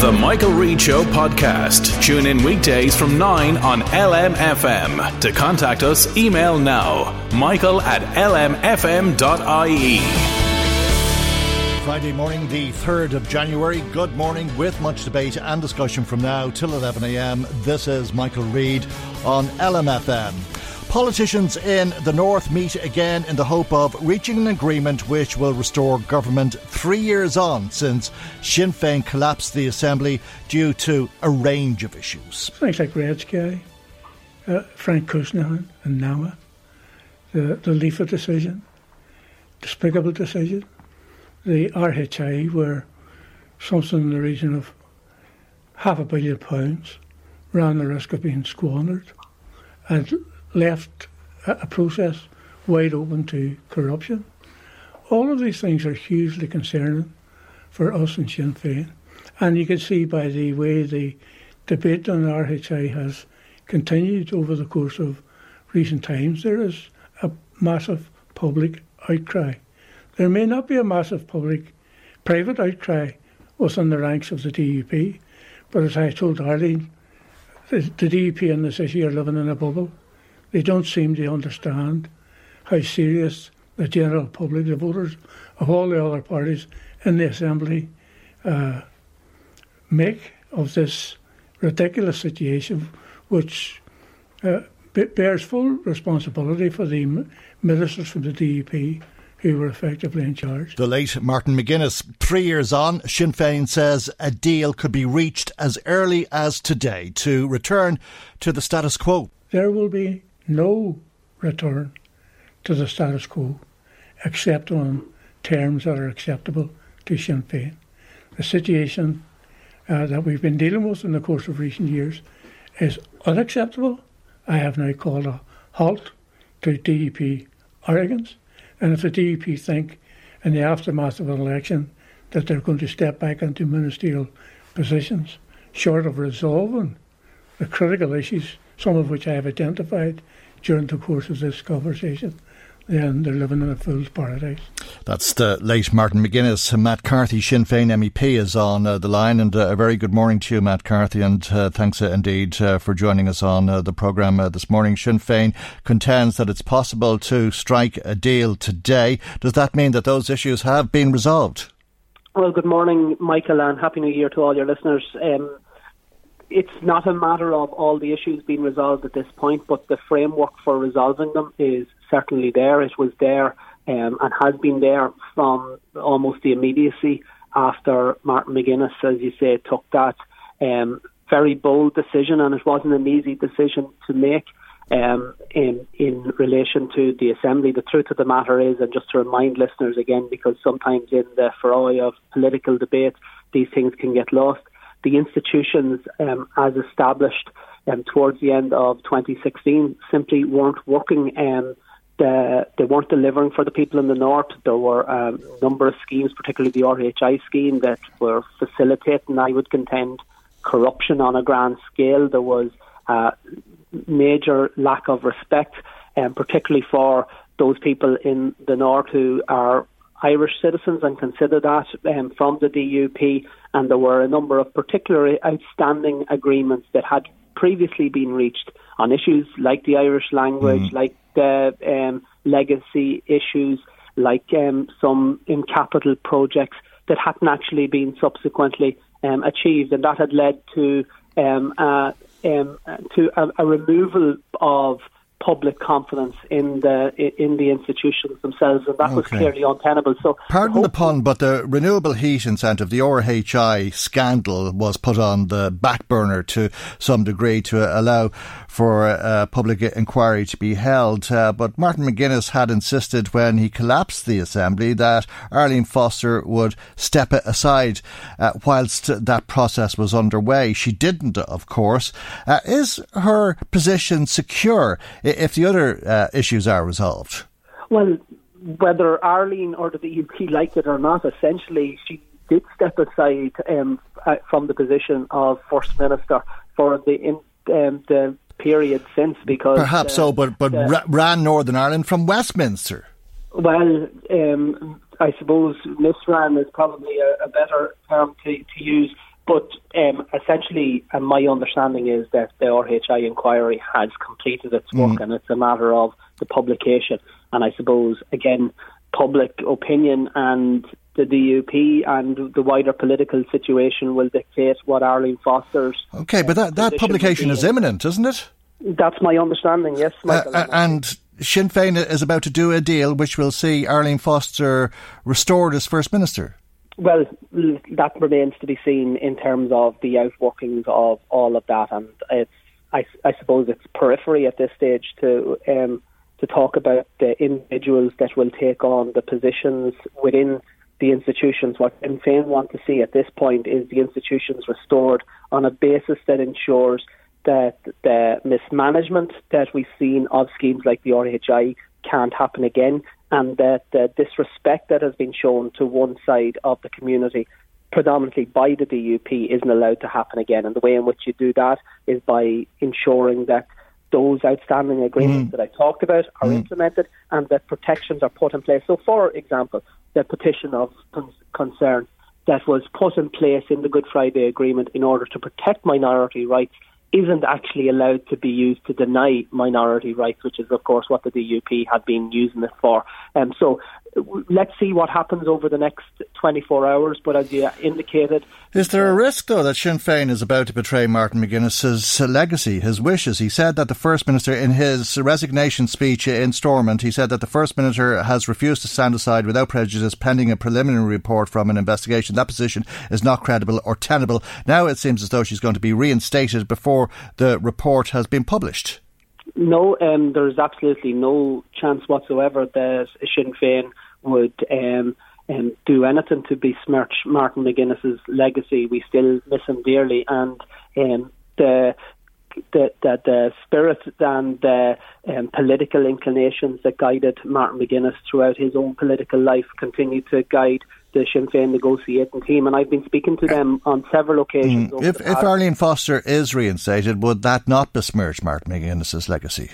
The Michael Reade Show podcast. Tune in weekdays from 9 on LMFM. To contact us, email now michael at lmfm.ie. Friday morning, the 3rd of January. Good morning with much debate and discussion from now till 11am. This is Michael Reade on LMFM. Politicians in the North meet again in the hope of reaching an agreement which will restore government three years on since Sinn Féin collapsed the Assembly due to a range of issues. Things like Red Sky, uh, Frank Cushnahan and NAMA, the, the Líofa decision, despicable decision, the RHI where something in the region of half a billion pounds ran the risk of being squandered. And left a process wide open to corruption. All of these things are hugely concerning for us in Sinn Féin. And you can see by the way the debate on RHI has continued over the course of recent times, there is a massive public outcry. There may not be a massive public private outcry within the ranks of the DUP, but as I told Arlene, the, the DUP and this issue are living in a bubble. They don't seem to understand how serious the general public, the voters of all the other parties in the Assembly, uh, make of this ridiculous situation, which uh, bears full responsibility for the ministers from the DUP who were effectively in charge. The late Martin McGuinness, three years on, Sinn Féin says a deal could be reached as early as today to return to the status quo. There will be no return to the status quo except on terms that are acceptable to Sinn Féin. The situation uh, that we've been dealing with in the course of recent years is unacceptable. I have now called a halt to DUP arrogance. And if the DUP think in the aftermath of an election that they're going to step back into ministerial positions, short of resolving the critical issues, some of which I have identified during the course of this conversation, then they're living in a fool's paradise. That's the late Martin McGuinness. Matt Carthy, Sinn Féin MEP, is on uh, the line. And uh, a very good morning to you, Matt Carthy, and uh, thanks uh, indeed uh, for joining us on uh, the programme this morning. Sinn Féin contends that it's possible to strike a deal today. Does that mean that those issues have been resolved? Well, good morning, Michael, and Happy New Year to all your listeners. Um, it's not a matter of all the issues being resolved at this point, but the framework for resolving them is certainly there. It was there um, and has been there from almost the immediacy after Martin McGuinness, as you say, took that um, very bold decision, and it wasn't an easy decision to make. Um, in in relation to the assembly, the truth of the matter is, and just to remind listeners again, because sometimes in the fray of political debate, these things can get lost the institutions um, as established um, towards the end of 2016 simply weren't working. Um, the, they weren't delivering for the people in the north. There were um, a number of schemes, particularly the RHI scheme, that were facilitating, I would contend, corruption on a grand scale. There was a major lack of respect, um, particularly for those people in the north who are Irish citizens and consider that um, from the DUP. And there were a number of particularly outstanding agreements that had previously been reached on issues like the Irish language, mm. like the um, legacy issues. like um, some in capital projects that hadn't actually been subsequently um, achieved, and that had led to um, uh, um, to a, a removal of public confidence in the in the institutions themselves, and that okay. was clearly untenable. So, pardon the pun, but the renewable heat incentive, the RHI scandal, was put on the back burner to some degree to allow for a public inquiry to be held. Uh, but Martin McGuinness had insisted when he collapsed the assembly that Arlene Foster would step aside uh, whilst that process was underway. She didn't, of course. Uh, is her position secure? If the other uh, issues are resolved? Well, whether Arlene or the DUP liked it or not, essentially she did step aside um, uh, from the position of First Minister for the in, um, the period since because perhaps uh, so, but but uh, ran Northern Ireland from Westminster. Well, um, I suppose misran is probably a, a better term to, to use. But um, essentially, uh, my understanding is that the RHI inquiry has completed its work mm. and it's a matter of the publication. And I suppose, again, public opinion and the DUP and the wider political situation will dictate what Arlene Foster's. Okay, but that, that publication is imminent, isn't it? That's my understanding, yes. Uh, uh, and Sinn Féin is about to do a deal which will see Arlene Foster restored as First Minister. Well, that remains to be seen in terms of the outworkings of all of that, and it's I, I suppose it's periphery at this stage to um, to talk about the individuals that will take on the positions within the institutions. What Sinn Féin want to see at this point is the institutions restored on a basis that ensures that the mismanagement that we've seen of schemes like the RHI can't happen again, and that the disrespect that has been shown to one side of the community, predominantly by the DUP, isn't allowed to happen again. And the way in which you do that is by ensuring that those outstanding agreements mm. that I talked about are mm. implemented and that protections are put in place. So, for example, the petition of concern that was put in place in the Good Friday Agreement in order to protect minority rights isn't actually allowed to be used to deny minority rights, which is, of course, what the DUP had been using it for. Um, so let's see what happens over the next 24 hours. But as you indicated, is there a risk though that Sinn Féin is about to betray Martin McGuinness's legacy, his wishes? He said that the First Minister, in his resignation speech in Stormont, he said that the First Minister has refused to stand aside without prejudice pending a preliminary report from an investigation. That position is not credible or tenable. Now it seems as though she's going to be reinstated before the report has been published. No, um, there's absolutely no chance whatsoever that Sinn Féin would um, um, do anything to besmirch Martin McGuinness's legacy. We still miss him dearly, and um, the the, the, the spirit and the um, political inclinations that guided Martin McGuinness throughout his own political life continue to guide the Sinn Féin negotiating team, and I've been speaking to them on several occasions. Mm. If, if Arlene Foster is reinstated, would that not besmirch Martin McGuinness's legacy?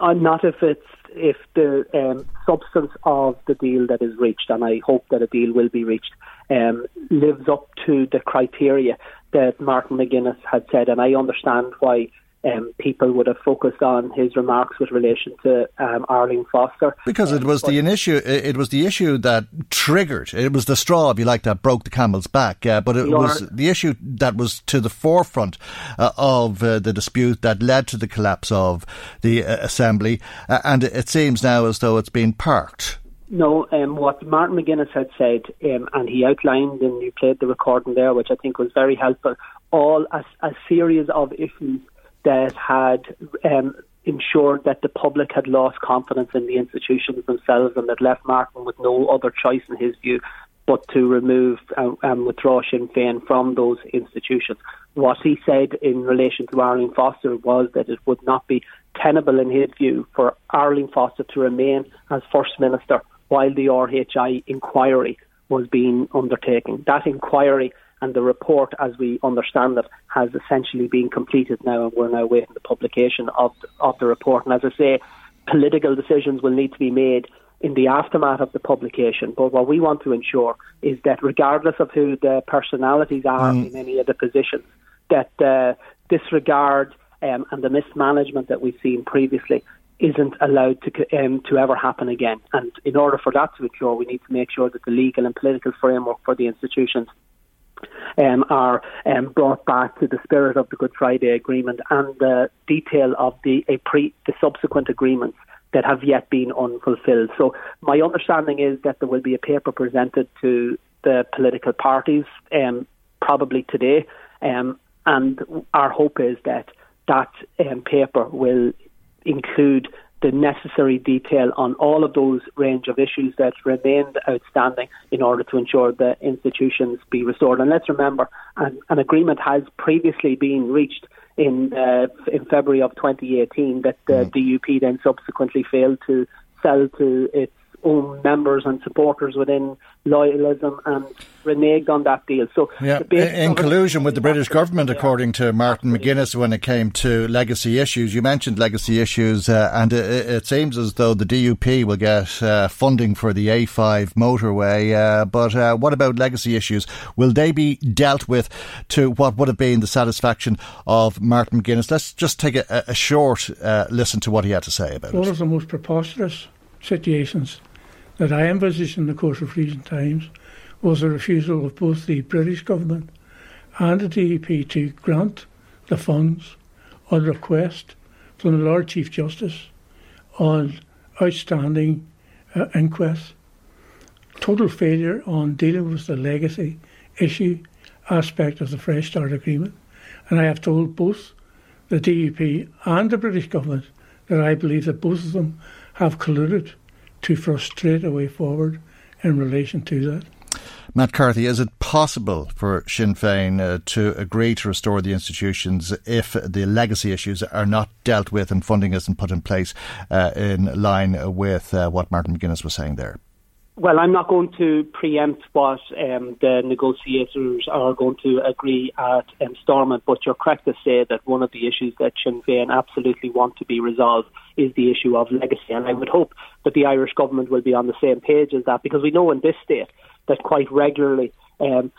Uh, not if it's if the um, substance of the deal that is reached, and I hope that a deal will be reached, um, lives up to the criteria that Martin McGuinness had said, and I understand why um, people would have focused on his remarks with relation to um, Arlene Foster because it was the issue. It was the issue that triggered. It was the straw, if you like, that broke the camel's back. Uh, but it was the issue that was to the forefront uh, of uh, the dispute that led to the collapse of the uh, assembly, uh, and it seems now as though it's been parked. No, um, what Martin McGuinness had said, um, and he outlined, and you played the recording there, which I think was very helpful. All a, a series of issues that had um, ensured that the public had lost confidence in the institutions themselves and that left Martin with no other choice, in his view, but to remove and, and withdraw Sinn Féin from those institutions. What he said in relation to Arlene Foster was that it would not be tenable, in his view, for Arlene Foster to remain as First Minister while the RHI inquiry was being undertaken. That inquiry and the report, as we understand it, has essentially been completed now, and we're now waiting the publication of the, of the report. And as I say, political decisions will need to be made in the aftermath of the publication. But what we want to ensure is that, regardless of who the personalities are mm. in any of the positions, that uh, disregard um, and the mismanagement that we've seen previously isn't allowed to um, to ever happen again. And in order for that to occur, we need to make sure that the legal and political framework for the institutions um, are um, brought back to the spirit of the Good Friday Agreement and the detail of the pre the subsequent agreements that have yet been unfulfilled. So my understanding is that there will be a paper presented to the political parties, um, probably today, um, and our hope is that that um, paper will include the necessary detail on all of those range of issues that remained outstanding in order to ensure the institutions be restored. And let's remember, an, an agreement has previously been reached in uh, in February of 2018 that the mm. DUP then subsequently failed to sell to its own members and supporters within loyalism and reneged on that deal. So, yeah, in collusion with the British government, according to Martin McGuinness, when it came to legacy issues, you mentioned legacy issues, uh, and it, it, seems as though the DUP will get uh, funding for the A5 motorway. Uh, but uh, what about legacy issues? Will they be dealt with to what would have been the satisfaction of Martin McGuinness? Let's just take a, a short uh, listen to what he had to say about One it. One of the most preposterous situations that I envisaged in the course of recent times was the refusal of both the British government and the DUP to grant the funds on request from the Lord Chief Justice on outstanding uh, inquests. Total failure on dealing with the legacy issue aspect of the Fresh Start Agreement. And I have told both the DUP and the British government that I believe that both of them have colluded to frustrate a way forward in relation to that. Matt Carthy, is it possible for Sinn Féin uh, to agree to restore the institutions if the legacy issues are not dealt with and funding isn't put in place uh, in line with uh, what Martin McGuinness was saying there? Well, I'm not going to preempt what um, the negotiators are going to agree at um, Stormont, but you're correct to say that one of the issues that Sinn Féin absolutely want to be resolved is the issue of legacy. And I would hope that the Irish government will be on the same page as that, because we know in this state that quite regularly um,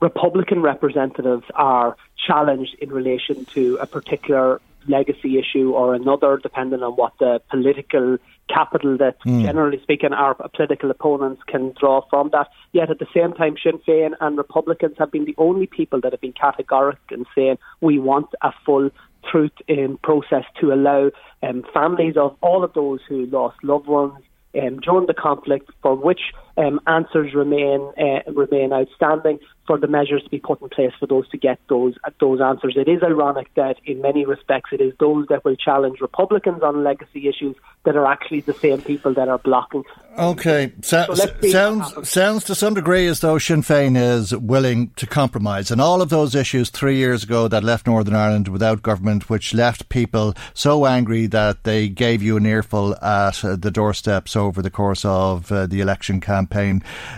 Republican representatives are challenged in relation to a particular legacy issue or another, depending on what the political capital that, mm. generally speaking, our political opponents can draw from that. Yet at the same time, Sinn Féin and Republicans have been the only people that have been categoric in saying we want a full truth in process to allow um, families of all of those who lost loved ones um, during the conflict, for which um, answers remain uh, remain outstanding, for the measures to be put in place for those to get those those answers. It is ironic that in many respects it is those that will challenge Republicans on legacy issues that are actually the same people that are blocking. Okay, so, so sounds sounds to some degree as though Sinn Féin is willing to compromise, and all of those issues three years ago that left Northern Ireland without government, which left people so angry that they gave you an earful at the doorsteps over the course of uh, the election campaign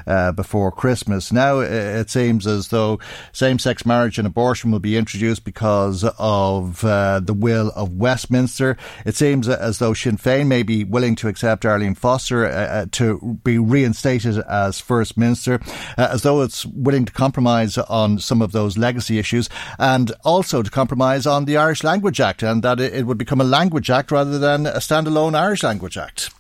uh, before Christmas. Now it seems seems as though same sex marriage and abortion will be introduced because of uh, the will of Westminster. It seems as though Sinn Féin may be willing to accept Arlene Foster uh, uh to be reinstated as First Minister, uh, as though it's willing to compromise on some of those legacy issues and also to compromise on the Irish Language Act and that it would become a language act rather than a standalone Irish Language Act.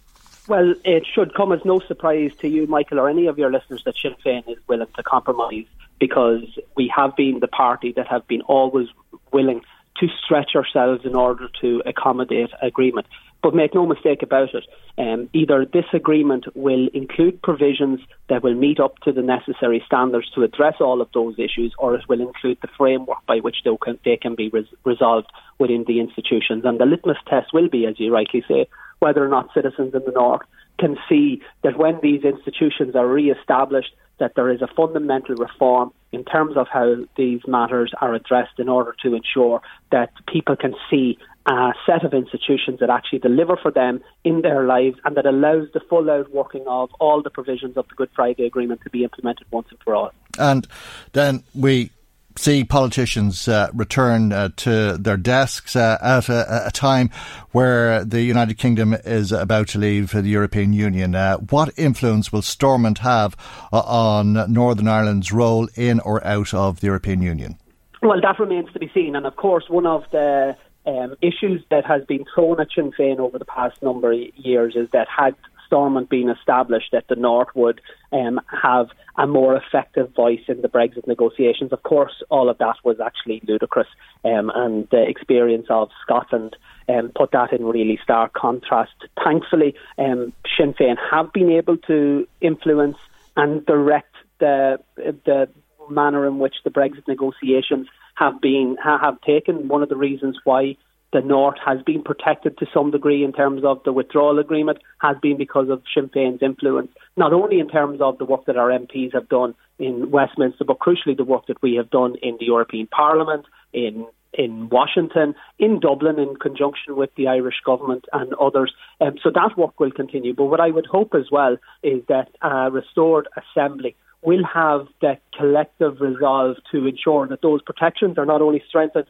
Well, it should come as no surprise to you, Michael, or any of your listeners that Sinn Féin is willing to compromise because we have been the party that have been always willing to stretch ourselves in order to accommodate agreement. But make no mistake about it, um, either this agreement will include provisions that will meet up to the necessary standards to address all of those issues, or it will include the framework by which they can, they can be res- resolved within the institutions. And the litmus test will be, as you rightly say, whether or not citizens in the North can see that when these institutions are re-established, that there is a fundamental reform in terms of how these matters are addressed in order to ensure that people can see a set of institutions that actually deliver for them in their lives and that allows the full outworking of all the provisions of the Good Friday Agreement to be implemented once and for all. And then we see politicians uh, return uh, to their desks uh, at a, a, time where the United Kingdom is about to leave the European Union. Uh, what influence will Stormont have uh, on Northern Ireland's role in or out of the European Union? Well, that remains to be seen. And of course, one of the um, issues that has been thrown at Sinn Féin over the past number of years is that had Stormont being established, that the North would um, have a more effective voice in the Brexit negotiations. Of course, all of that was actually ludicrous, um, and the experience of Scotland um, put that in really stark contrast. Thankfully, um, Sinn Féin have been able to influence and direct the the manner in which the Brexit negotiations have been have taken. One of the reasons why the North has been protected to some degree in terms of the withdrawal agreement has been because of Sinn Féin's influence, not only in terms of the work that our MPs have done in Westminster, but crucially the work that we have done in the European Parliament, in in Washington, in Dublin, in conjunction with the Irish government and others. Um, so that work will continue. But what I would hope as well is that a restored assembly will have that collective resolve to ensure that those protections are not only strengthened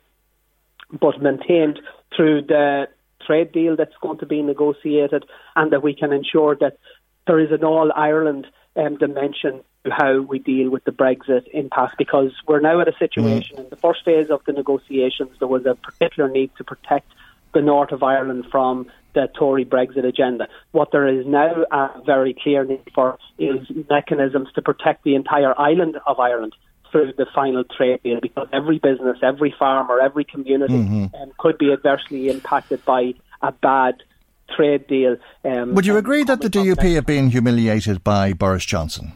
but maintained through the trade deal that's going to be negotiated, and that we can ensure that there is an all Ireland um, dimension to how we deal with the Brexit impasse because we're now at a situation mm. in the first phase of the negotiations there was a particular need to protect the north of Ireland from the Tory Brexit agenda. What there is now a very clear need for is mechanisms to protect the entire island of Ireland through the final trade deal because every business, every farmer, every community mm-hmm. um, could be adversely impacted by a bad trade deal. Um, Would you agree that the DUP have been humiliated by Boris Johnson?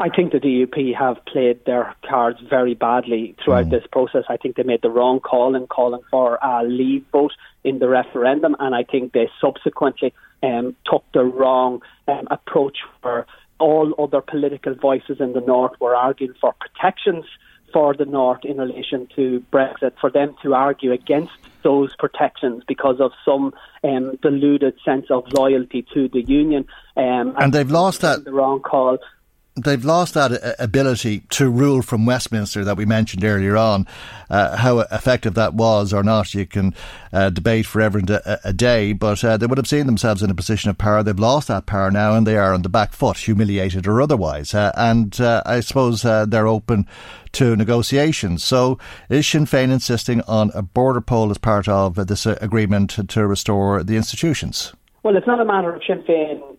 I think the DUP have played their cards very badly throughout mm. this process. I think they made the wrong call in calling for a leave vote in the referendum, and I think they subsequently um, took the wrong um, approach for all other political voices in the North were arguing for protections for the North in relation to Brexit, for them to argue against those protections because of some um, deluded sense of loyalty to the Union. Um, and, and they've lost that. The wrong call they've lost that uh, ability to rule from Westminster that we mentioned earlier on. Uh, how effective that was or not, you can uh, debate forever and a, a day, but uh, they would have seen themselves in a position of power. They've lost that power now and they are on the back foot, humiliated or otherwise. Uh, and uh, I suppose they're open to negotiations. So is Sinn Féin insisting on a border poll as part of this agreement to restore the institutions? Well, it's not a matter of Sinn Féin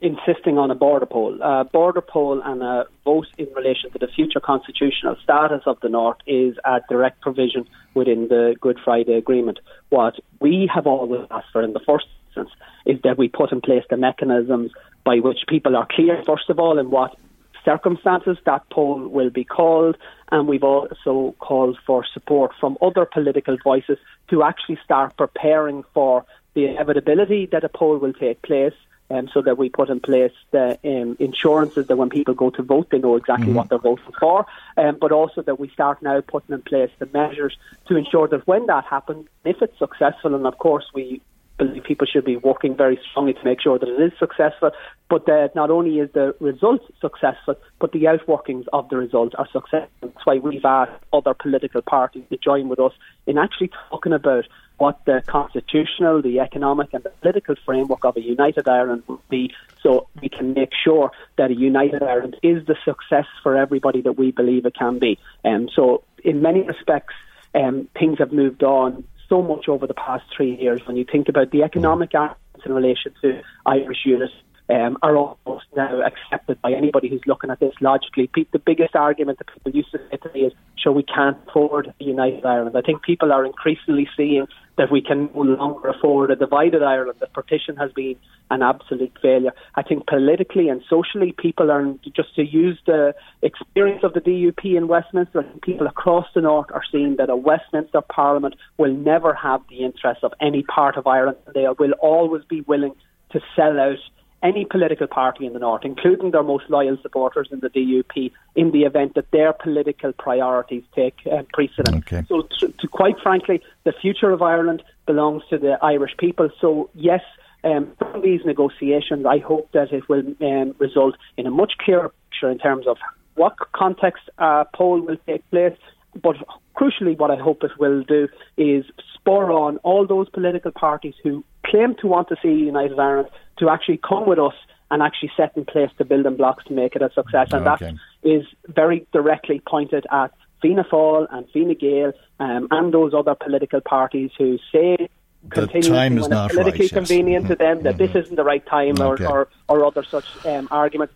insisting on a border poll. A border poll and a vote in relation to the future constitutional status of the North is a direct provision within the Good Friday Agreement. What we have always asked for in the first instance is that we put in place the mechanisms by which people are clear, first of all, in what circumstances that poll will be called, and we've also called for support from other political voices to actually start preparing for the inevitability that a poll will take place um, so that we put in place the um, insurances that when people go to vote, they know exactly mm-hmm. what they're voting for, um, but also that we start now putting in place the measures to ensure that when that happens, if it's successful, and of course we believe people should be working very strongly to make sure that it is successful, but that not only is the result successful, but the outworkings of the result are successful. That's why we've asked other political parties to join with us in actually talking about what the constitutional, the economic, and the political framework of a united Ireland would be, so we can make sure that a united Ireland is the success for everybody that we believe it can be. And um, so, in many respects, um, things have moved on so much over the past three years. When you think about the economic arguments in relation to Irish units, um, are almost now accepted by anybody who's looking at this logically. The biggest argument that people used to say to me is, sure, we can't afford a united Ireland. I think people are increasingly seeing that we can no longer afford a divided Ireland. The partition has been an absolute failure. I think politically and socially, people are just to use the experience of the DUP in Westminster. People across the north are seeing that a Westminster Parliament will never have the interests of any part of Ireland. They will always be willing to sell out any political party in the north, including their most loyal supporters in the DUP, in the event that their political priorities take uh, precedent. Okay. So, to, to, quite frankly, the future of Ireland belongs to the Irish people. So, yes. Um, from these negotiations, I hope that it will um, result in a much clearer picture in terms of what context a poll will take place, but crucially, what I hope it will do is spur on all those political parties who claim to want to see United Ireland to actually come with us and actually set in place the building blocks to make it a success. And okay. that is very directly pointed at Fianna Fáil and Fine Gael um, and those other political parties who say continuously time is not it's politically right, yes. convenient to them that this isn't the right time Okay. or, or, or other such um, arguments.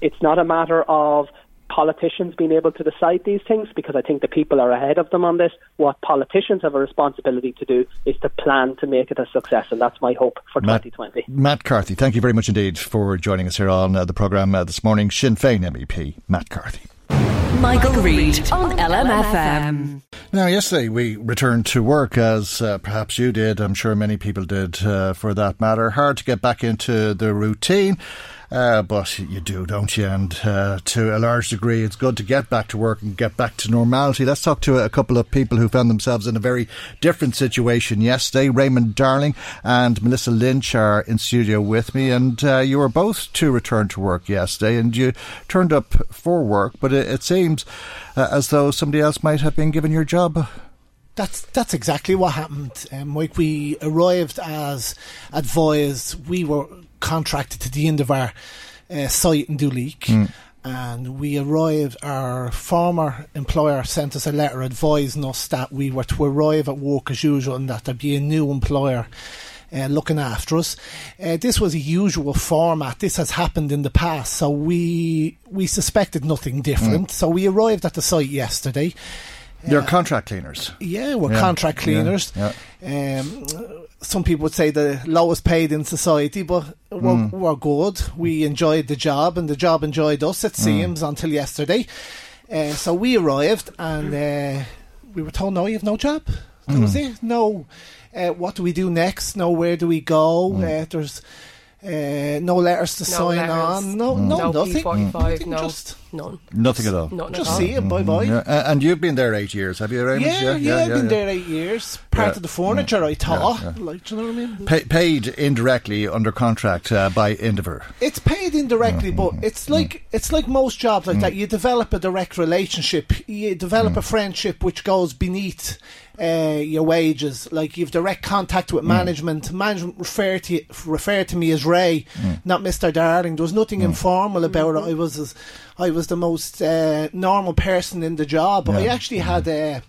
It's not a matter of politicians being able to decide these things because I think the people are ahead of them on this. What politicians have a responsibility to do is to plan to make it a success, and that's my hope for Matt- 2020. Matt Carthy, thank you very much indeed for joining us here on uh, the programme uh, this morning. Sinn Féin MEP, Matt Carthy. Michael Reade on LMFM. Now, yesterday we returned to work, as uh, perhaps you did. I'm sure many people did, uh, for that matter. Hard to get back into the routine. Uh, but you do, don't you? And uh, to a large degree, it's good to get back to work and get back to normality. Let's talk to a couple of people who found themselves in a very different situation yesterday. Raymond Darling and Melissa Lynch are in studio with me, and uh, you were both to return to work yesterday, and you turned up for work, but it, it seems uh, as though somebody else might have been given your job. That's that's exactly what happened. Um, Mike, we arrived as advised. We were contracted to the Indaver uh, site in Duleek. And we arrived, our former employer sent us a letter advising us that we were to arrive at work as usual and that there'd be a new employer uh, looking after us. Uh, this was a usual format. This has happened in the past, so we we suspected nothing different. So we arrived at the site yesterday. You're contract cleaners. Yeah, we're Yeah, contract cleaners. yeah. Um, some people would say the lowest paid in society, but we're, Mm. we're good. We enjoyed the job, and the job enjoyed us. Mm. It seems until yesterday. Uh, so we arrived, and uh, we were told, "No, you have no job." That was Mm. it. No. Uh, what do we do next? No, where do we go? Mm. Uh, there's uh, no letters to No sign letters. on. No, Mm. no, no nothing. P45, Nothing, no, Just, none. Nothing at all. Nothing just all. see it. Bye bye. Yeah, a- and you've been there eight years, have you, Raymond? Yeah, yeah, I've been yeah. there eight years. Part Yeah, of the furniture, I thought. yeah. Like, do you know what I mean? Pa- paid indirectly under contract uh, by Indaver. It's paid indirectly, but Mm-hmm. it's like it's like most jobs like that. You develop a direct relationship. You develop Mm. a friendship which goes beneath uh, your wages. Like you've direct contact Mm. with management. Management refer to refer to me as Ray, Mm. not Mister Darling. There was nothing informal about it. I was as, I was the most uh, normal person in the job. I Yeah. actually had a. Uh,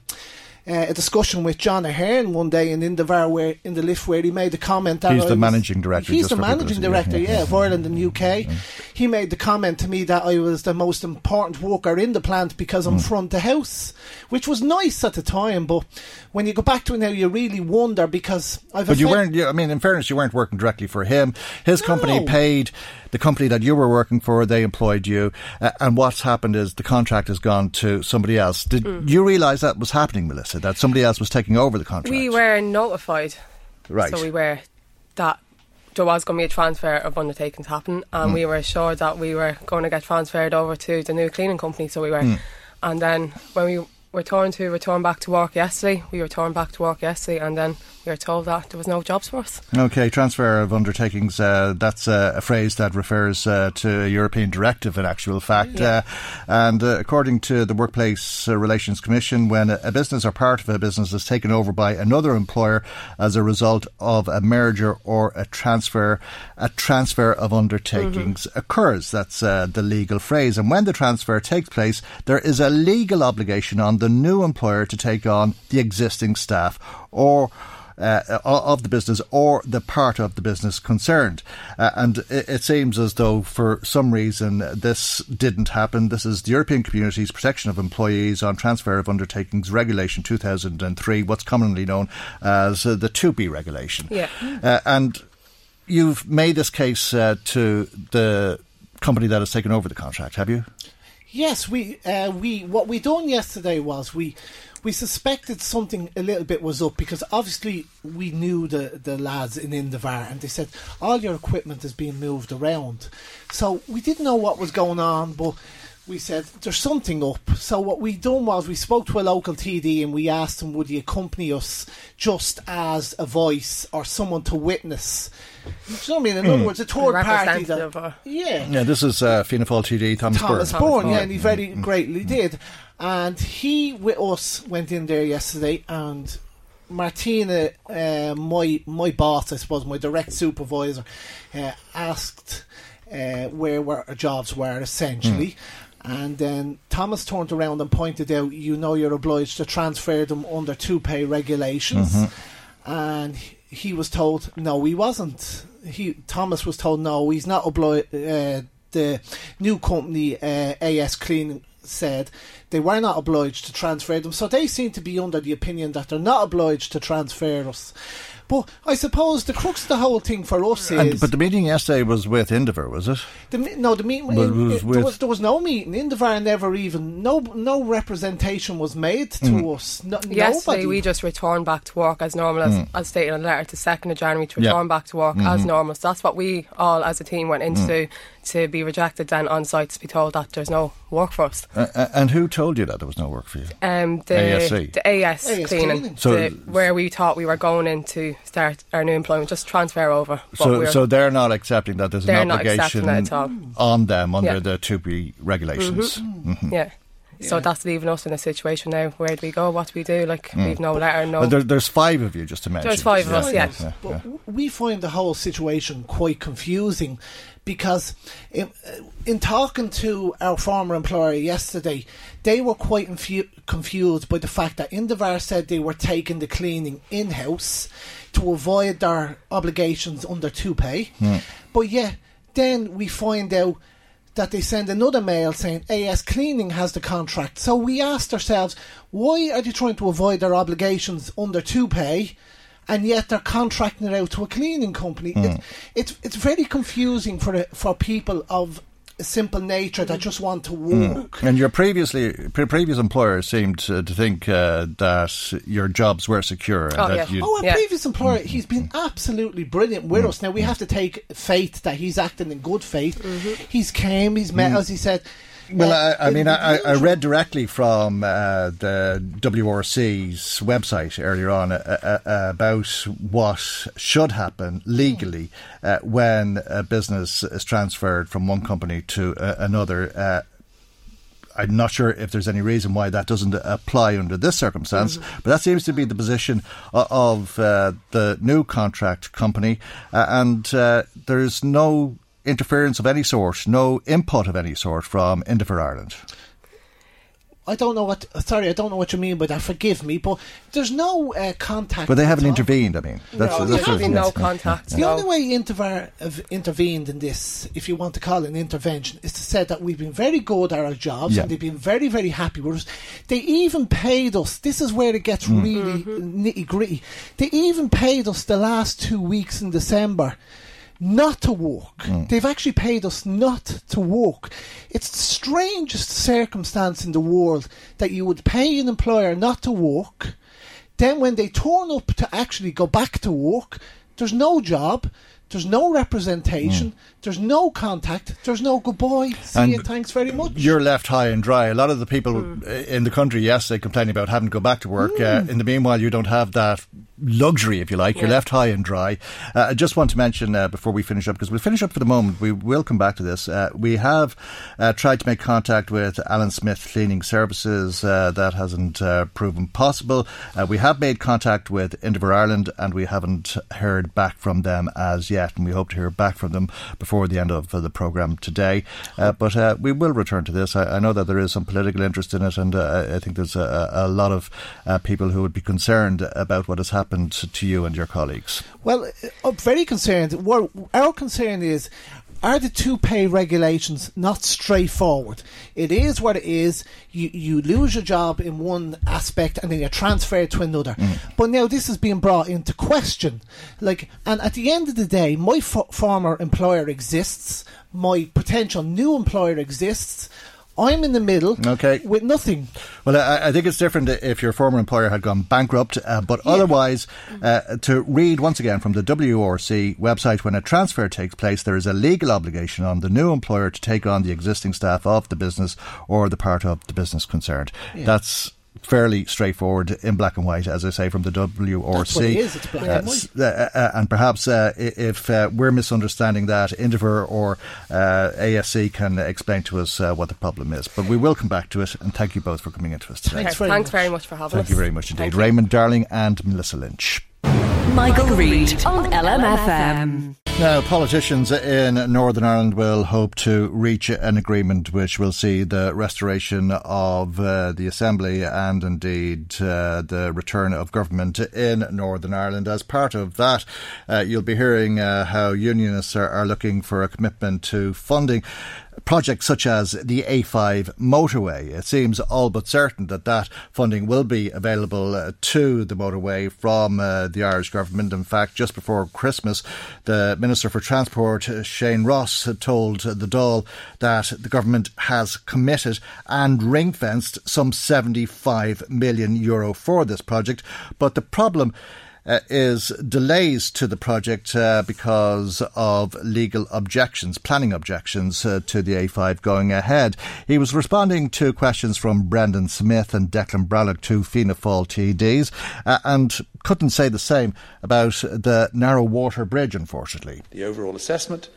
a discussion with John Ahern one day in Indaver where in the lift where he made the comment that He's the was- managing director, He's the managing director, yeah, yeah, yeah. of Ireland and UK. He made the comment to me that I was the most important worker in the plant because Mm. I'm front of house, which was nice at the time. But when you go back to it now, you really wonder because I've. But you weren't. You, I mean, in fairness, you weren't working directly for him. His company paid the company that you were working for. They employed you, uh, and what's happened is the contract has gone to somebody else. Did Mm. you realise that was happening, Melissa? That somebody else was taking over the contract. We were notified. right. So we were that there was going to be a transfer of undertakings happen, and Mm. we were assured that we were going to get transferred over to the new cleaning company. So we were, Mm. and then when we were told to return back to work yesterday, we returned back to work yesterday, and then we were told that there was no jobs for us. Okay, transfer of undertakings, uh, that's uh, a phrase that refers uh, to a European directive in actual fact. Uh, and uh, according to the Workplace Relations Commission, when a, business or part of a business is taken over by another employer as a result of a merger or a transfer, a transfer of undertakings occurs. That's uh, the legal phrase. And when the transfer takes place, there is a legal obligation on the new employer to take on the existing staff or uh, of the business or the part of the business concerned. Uh, and it, it seems as though for some reason this didn't happen. This is the European Community's Protection of Employees on Transfer of Undertakings Regulation 2003, what's commonly known as uh, the TUPE regulation. Yeah. Uh, and you've made this case uh, to the company that has taken over the contract, have you? Yes, we uh, we what we done yesterday was we we suspected something a little bit was up because obviously we knew the the lads in Indaver and they said all your equipment is being moved around, so we didn't know what was going on, but. We said there's something up. So what we done was we spoke to a local TD and we asked him would he accompany us just as a voice or someone to witness. Do you know what I mean? In other words, a third party that or- yeah Yeah, this is uh, Fianna Fáil TD, Thomas, Thomas Byrne. Bourne, yeah, and he very greatly did. And he with us went in there yesterday, and Martina, uh, my my boss, I suppose, my direct supervisor, uh, asked uh, where were our jobs were essentially. And then Thomas turned around and pointed out, you know, you're obliged to transfer them under TUPE regulations. Mm-hmm. And he- was told, no, he wasn't. He Thomas was told, no, he's not obliged. Uh, the new company, uh, AS Clean, said they were not obliged to transfer them. So they seem to be under the opinion that they're not obliged to transfer us. But I suppose the crux of the whole thing for us is. And, but the meeting yesterday was with Indaver, was it? The, no, the meeting. But was it- with- there, was, there was no meeting. Indaver never even no no representation was made to Mm. us. No, Yesterday nobody. we just returned back to work as normal as, as stated in the letter to second of January to Yeah. return back to work as Mhm. normal. So that's what we all as a team went into Mm. to be rejected then on site to be told that there's no work for us. Uh, and who told you that there was no work for you? Um, the ASC. the AS, AS cleaning, cleaning. So- the, where we thought we were going in to start our new employment, just transfer over. So, we're- so they're not accepting that there's They're an obligation that at all. on them under Yeah. the TUPE regulations. Mhm. yeah. So that's leaving us in a situation now. Where do we go? What do we do? Like Mm. we've no letter, no. But there, there's five of you, just to mention. There's five of us, yeah. But yeah. we find the whole situation quite confusing because in, in talking to our former employer yesterday, they were quite infu- confused by the fact that Indaver said they were taking the cleaning in house to avoid their obligations under TUPE. Hmm. But yeah, then we find out that they send another mail saying AS Cleaning has the contract. So we asked ourselves, why are they trying to avoid their obligations under TUPE? And yet they're contracting it out to a cleaning company. It, hmm. it's it's very confusing for uh, for people of a simple nature that just want to hmm. work. And your previously pre- previous employer seemed to, to think uh, that your jobs were secure. Oh, that yeah. Oh, our Yeah. previous employer, hmm. he's been absolutely brilliant with us. Now we have to take faith that he's acting in good faith. Mm-hmm. He's came, he's met us. He said, Well, uh, I, I mean, I, I read directly from uh, the WRC's website earlier on uh, uh, about what should happen legally uh, when a business is transferred from one company to uh, another. Uh, I'm not sure if there's any reason why that doesn't apply under this circumstance, but that seems to be the position of uh, the new contract company, uh, and uh, there's no interference of any sort, no input of any sort from Indaver Ireland. I don't know what. Sorry, I don't know what you mean by that. Forgive me, but there's no uh, contact. But they haven't intervened. I mean, that's, no, that's there's what- been no yeah. contact. The no. only way Indaver have intervened in this, if you want to call it an intervention, is to say that we've been very good at our jobs Yeah. and they've been very, very happy with us. They even paid us. This is where it gets Mm. really nitty gritty. They even paid us the last two weeks in December not to walk. Mm. They've actually paid us not to walk. It's the strangest circumstance in the world that you would pay an employer not to walk. Then, when they turn up to actually go back to work, there's no job, there's no representation, there's no contact, there's no goodbye. See Mm. And you, thanks very much. You're left high and dry. A lot of the people in the country yesterday complaining about having to go back to work. Uh, in the meanwhile, you don't have that luxury, if you like. You're left high and dry. Uh, I just want to mention uh, before we finish up, because we'll finish up for the moment. We will come back to this. Uh, we have uh, tried to make contact with Alan Smith Cleaning Services. Uh, that hasn't uh, proven possible. Uh, we have made contact with Indaver Ireland, and we haven't heard back from them as yet. And we hope to hear back from them before the end of uh, the programme today. Uh, but uh, we will return to this. I, I know that there is some political interest in it, and uh, I think there's a, a lot of uh, people who would be concerned about what has happened to you and your colleagues. Well, uh, very concerned. What our concern is. Are the TUPE regulations not straightforward? It is what it is. You you lose your job in one aspect and then you're transferred to another. Mm-hmm. But now this is being brought into question. Like, and at the end of the day, my fo- former employer exists. My potential new employer exists. I'm in the middle. Okay. With nothing. Well, I, I think it's different if your former employer had gone bankrupt, uh, but otherwise, uh, to read once again from the WRC website, when a transfer takes place, there is a legal obligation on the new employer to take on the existing staff of the business or the part of the business concerned. That's fairly straightforward in black and white, as I say, from the WRC. That's what it is, it's black and Uh, white. uh, uh, and perhaps uh, if uh, we're misunderstanding that, Indaver or uh, ASC can explain to us uh, what the problem is. But we will come back to it, and thank you both for coming into us today. Thanks very thanks much. very much for having Thank us. Thank you very much indeed. Thank you. Raymond Darling and Melissa Lynch. Michael Reade on LMFM. Now, politicians in Northern Ireland will hope to reach an agreement which will see the restoration of uh, the Assembly and indeed uh, the return of government in Northern Ireland. As part of that, uh, you'll be hearing uh, how unionists are, are looking for a commitment to funding projects such as the A5 motorway. It seems all but certain that that funding will be available uh, to the motorway from uh, the Irish government. In fact, just before Christmas, the Minister for Transport, uh, Shane Ross, had told the Dáil that the government has committed and ring fenced some 75 million euro for this project. But the problem uh, is delays to the project uh, because of legal objections, planning objections uh, to the A5 going ahead. He was responding to questions from Brendan Smith and Declan Breathnach, two Fianna Fáil TDs, uh, and couldn't say the same about the narrow water bridge, unfortunately. The overall assessment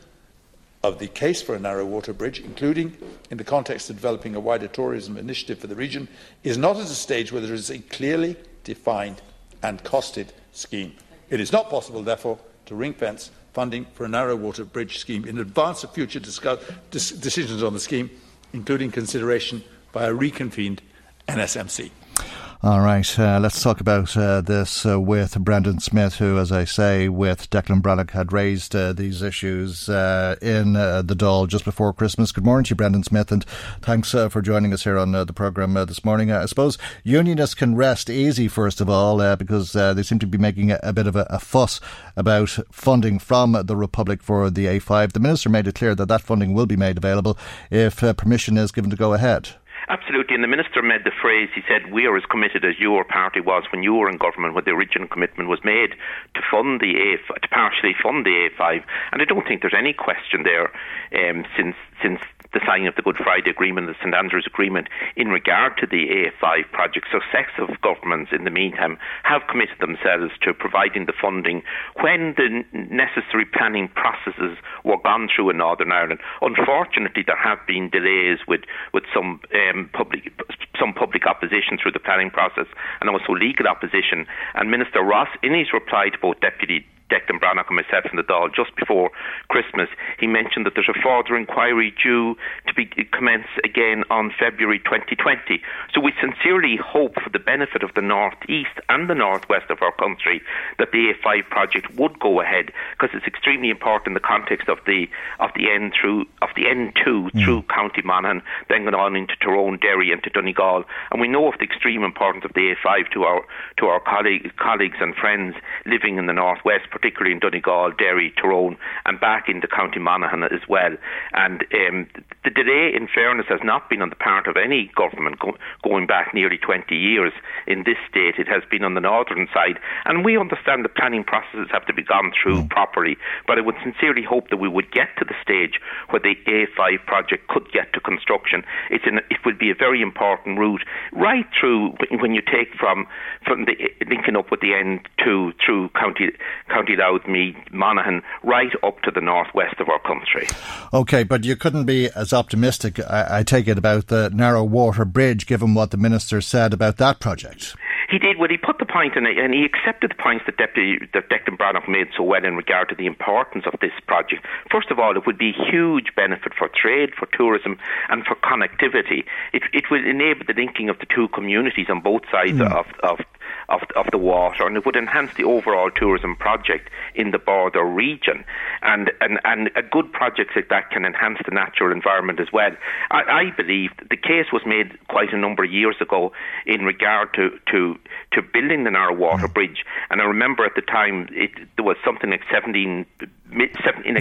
of the case for a narrow water bridge, including in the context of developing a wider tourism initiative for the region, is not at a stage where there is a clearly defined and costed scheme. It is not possible, therefore, to ring fence funding for a narrow water bridge scheme in advance of future decisions on the scheme, including consideration by a reconvened NSMC. All right, uh, let's talk about uh, this uh, with Brendan Smith, who, as I say, with Declan Breathnach, had raised uh, these issues uh, in uh, the Dáil just before Christmas. Good morning to you, Brendan Smith, and thanks for joining us here on the programme this morning. I suppose unionists can rest easy, first of all, because they seem to be making a, a bit of a, a, fuss about funding from the Republic for the A5. The Minister made it clear that that funding will be made available if permission is given to go ahead. Absolutely, and the minister made the phrase. He said, "We are as committed as your party was when you were in government, when the original commitment was made to fund the A, to partially fund the A5." And I don't think there's any question there, um, since since the signing of the Good Friday Agreement, the St Andrews Agreement, in regard to the A5 project. So, successive governments, in the meantime, have committed themselves to providing the funding when the necessary planning processes were gone through in Northern Ireland. Unfortunately, there have been delays with with some um, public some public opposition through the planning process and also legal opposition. And Minister Ross, in his reply to both Deputy Declan Breathnach and myself in the Dáil just before Christmas, he mentioned that there's a further inquiry due to be commence again on February 2020. So we sincerely hope for the benefit of the North East and the North West of our country that the A5 project would go ahead because it's extremely important in the context of the of the N through of the N2 mm. through County Monaghan, then going on into Tyrone, Derry, and to Donegal. And we know of the extreme importance of the A5 to our to our colleagues, colleagues and friends living in the North West particularly in Donegal, Derry, Tyrone, and back into County Monaghan as well. And um, the delay, in fairness, has not been on the part of any government go- going back nearly 20 years in this state. It has been on the northern side. And we understand the planning processes have to be gone through mm. properly. But I would sincerely hope that we would get to the stage where the A5 project could get to construction. It's an, it would be a very important route right through when you take from, from the linking up with the N2 through County, County County Louth, Meath, Monaghan, right up to the northwest of our country. Okay, but you couldn't be as optimistic, I, I take it, about the narrow water bridge, given what the minister said about that project. He did. Well, he put the point in it, and he accepted the points that Deputy that Declan Breathnach made so well in regard to the importance of this project. First of all, it would be a huge benefit for trade, for tourism, and for connectivity. It it would enable the linking of the two communities on both sides mm. of, of of, of the water, and it would enhance the overall tourism project in the border region. And, and, and a good project like that can enhance the natural environment as well. I, I believe the case was made quite a number of years ago in regard to, to, to building the narrow water mm. bridge. And I remember at the time it, there was something like 17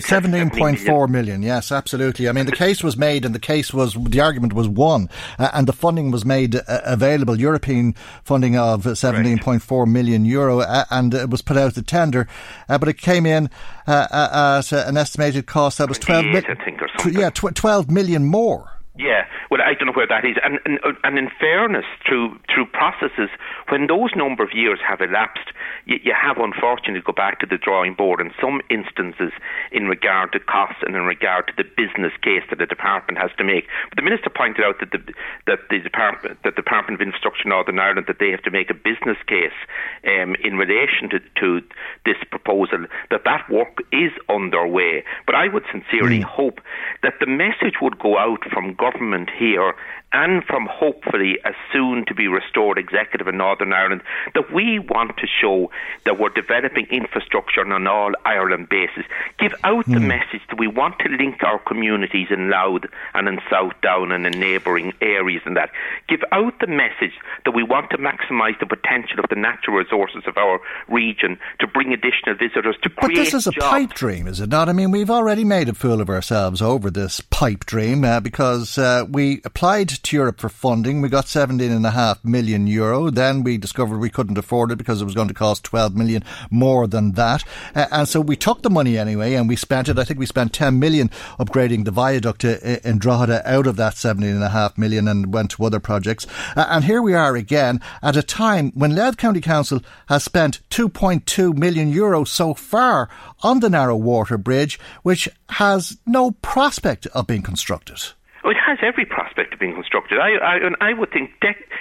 Seventeen point four million. Yes, absolutely. I mean, the case was made, and the case was the argument was won, uh, and the funding was made uh, available. European funding of seventeen point four million euro, uh, and it was put out to tender, uh, but it came in uh, uh, at an estimated cost that was twelve. Mi- I think, or something. yeah, tw- twelve million more Yeah, well, I don't know where that is, and and, and in fairness, through through processes, when those number of years have elapsed, you, you have unfortunately go back to the drawing board in some instances in regard to costs and in regard to the business case that the department has to make. But the minister pointed out that the that the department that the Department of Infrastructure Northern Ireland that they have to make a business case um, in relation to, to this proposal that that work is underway. But I would sincerely mm. hope that the message would go out from government government here and from hopefully a soon to be restored executive in Northern Ireland that we want to show that we're developing infrastructure on an all Ireland basis. Give out mm. the hmm. message that we want to link our communities in Louth and in South Down and in neighbouring areas and that. Give out the message that we want to maximise the potential of the natural resources of our region to bring additional visitors to create But this is a jobs. pipe dream, is it not? I mean, we've already made a fool of ourselves over this pipe dream uh, because uh, we applied to Europe for funding. We got 17.5 million euro. Then we discovered we couldn't afford it because it was going to cost 12 million more than that. Uh, and so we took the money anyway and we spent it. I think we spent 10 million upgrading the viaduct in Drogheda out of that 17.5 million and went to other projects. Uh, and here we are again at a time when Louth County Council has spent 2.2 million euro so far on the narrow water bridge, which has no prospect of being constructed. Oh, it has every prospect of being constructed. I, I, and I would think,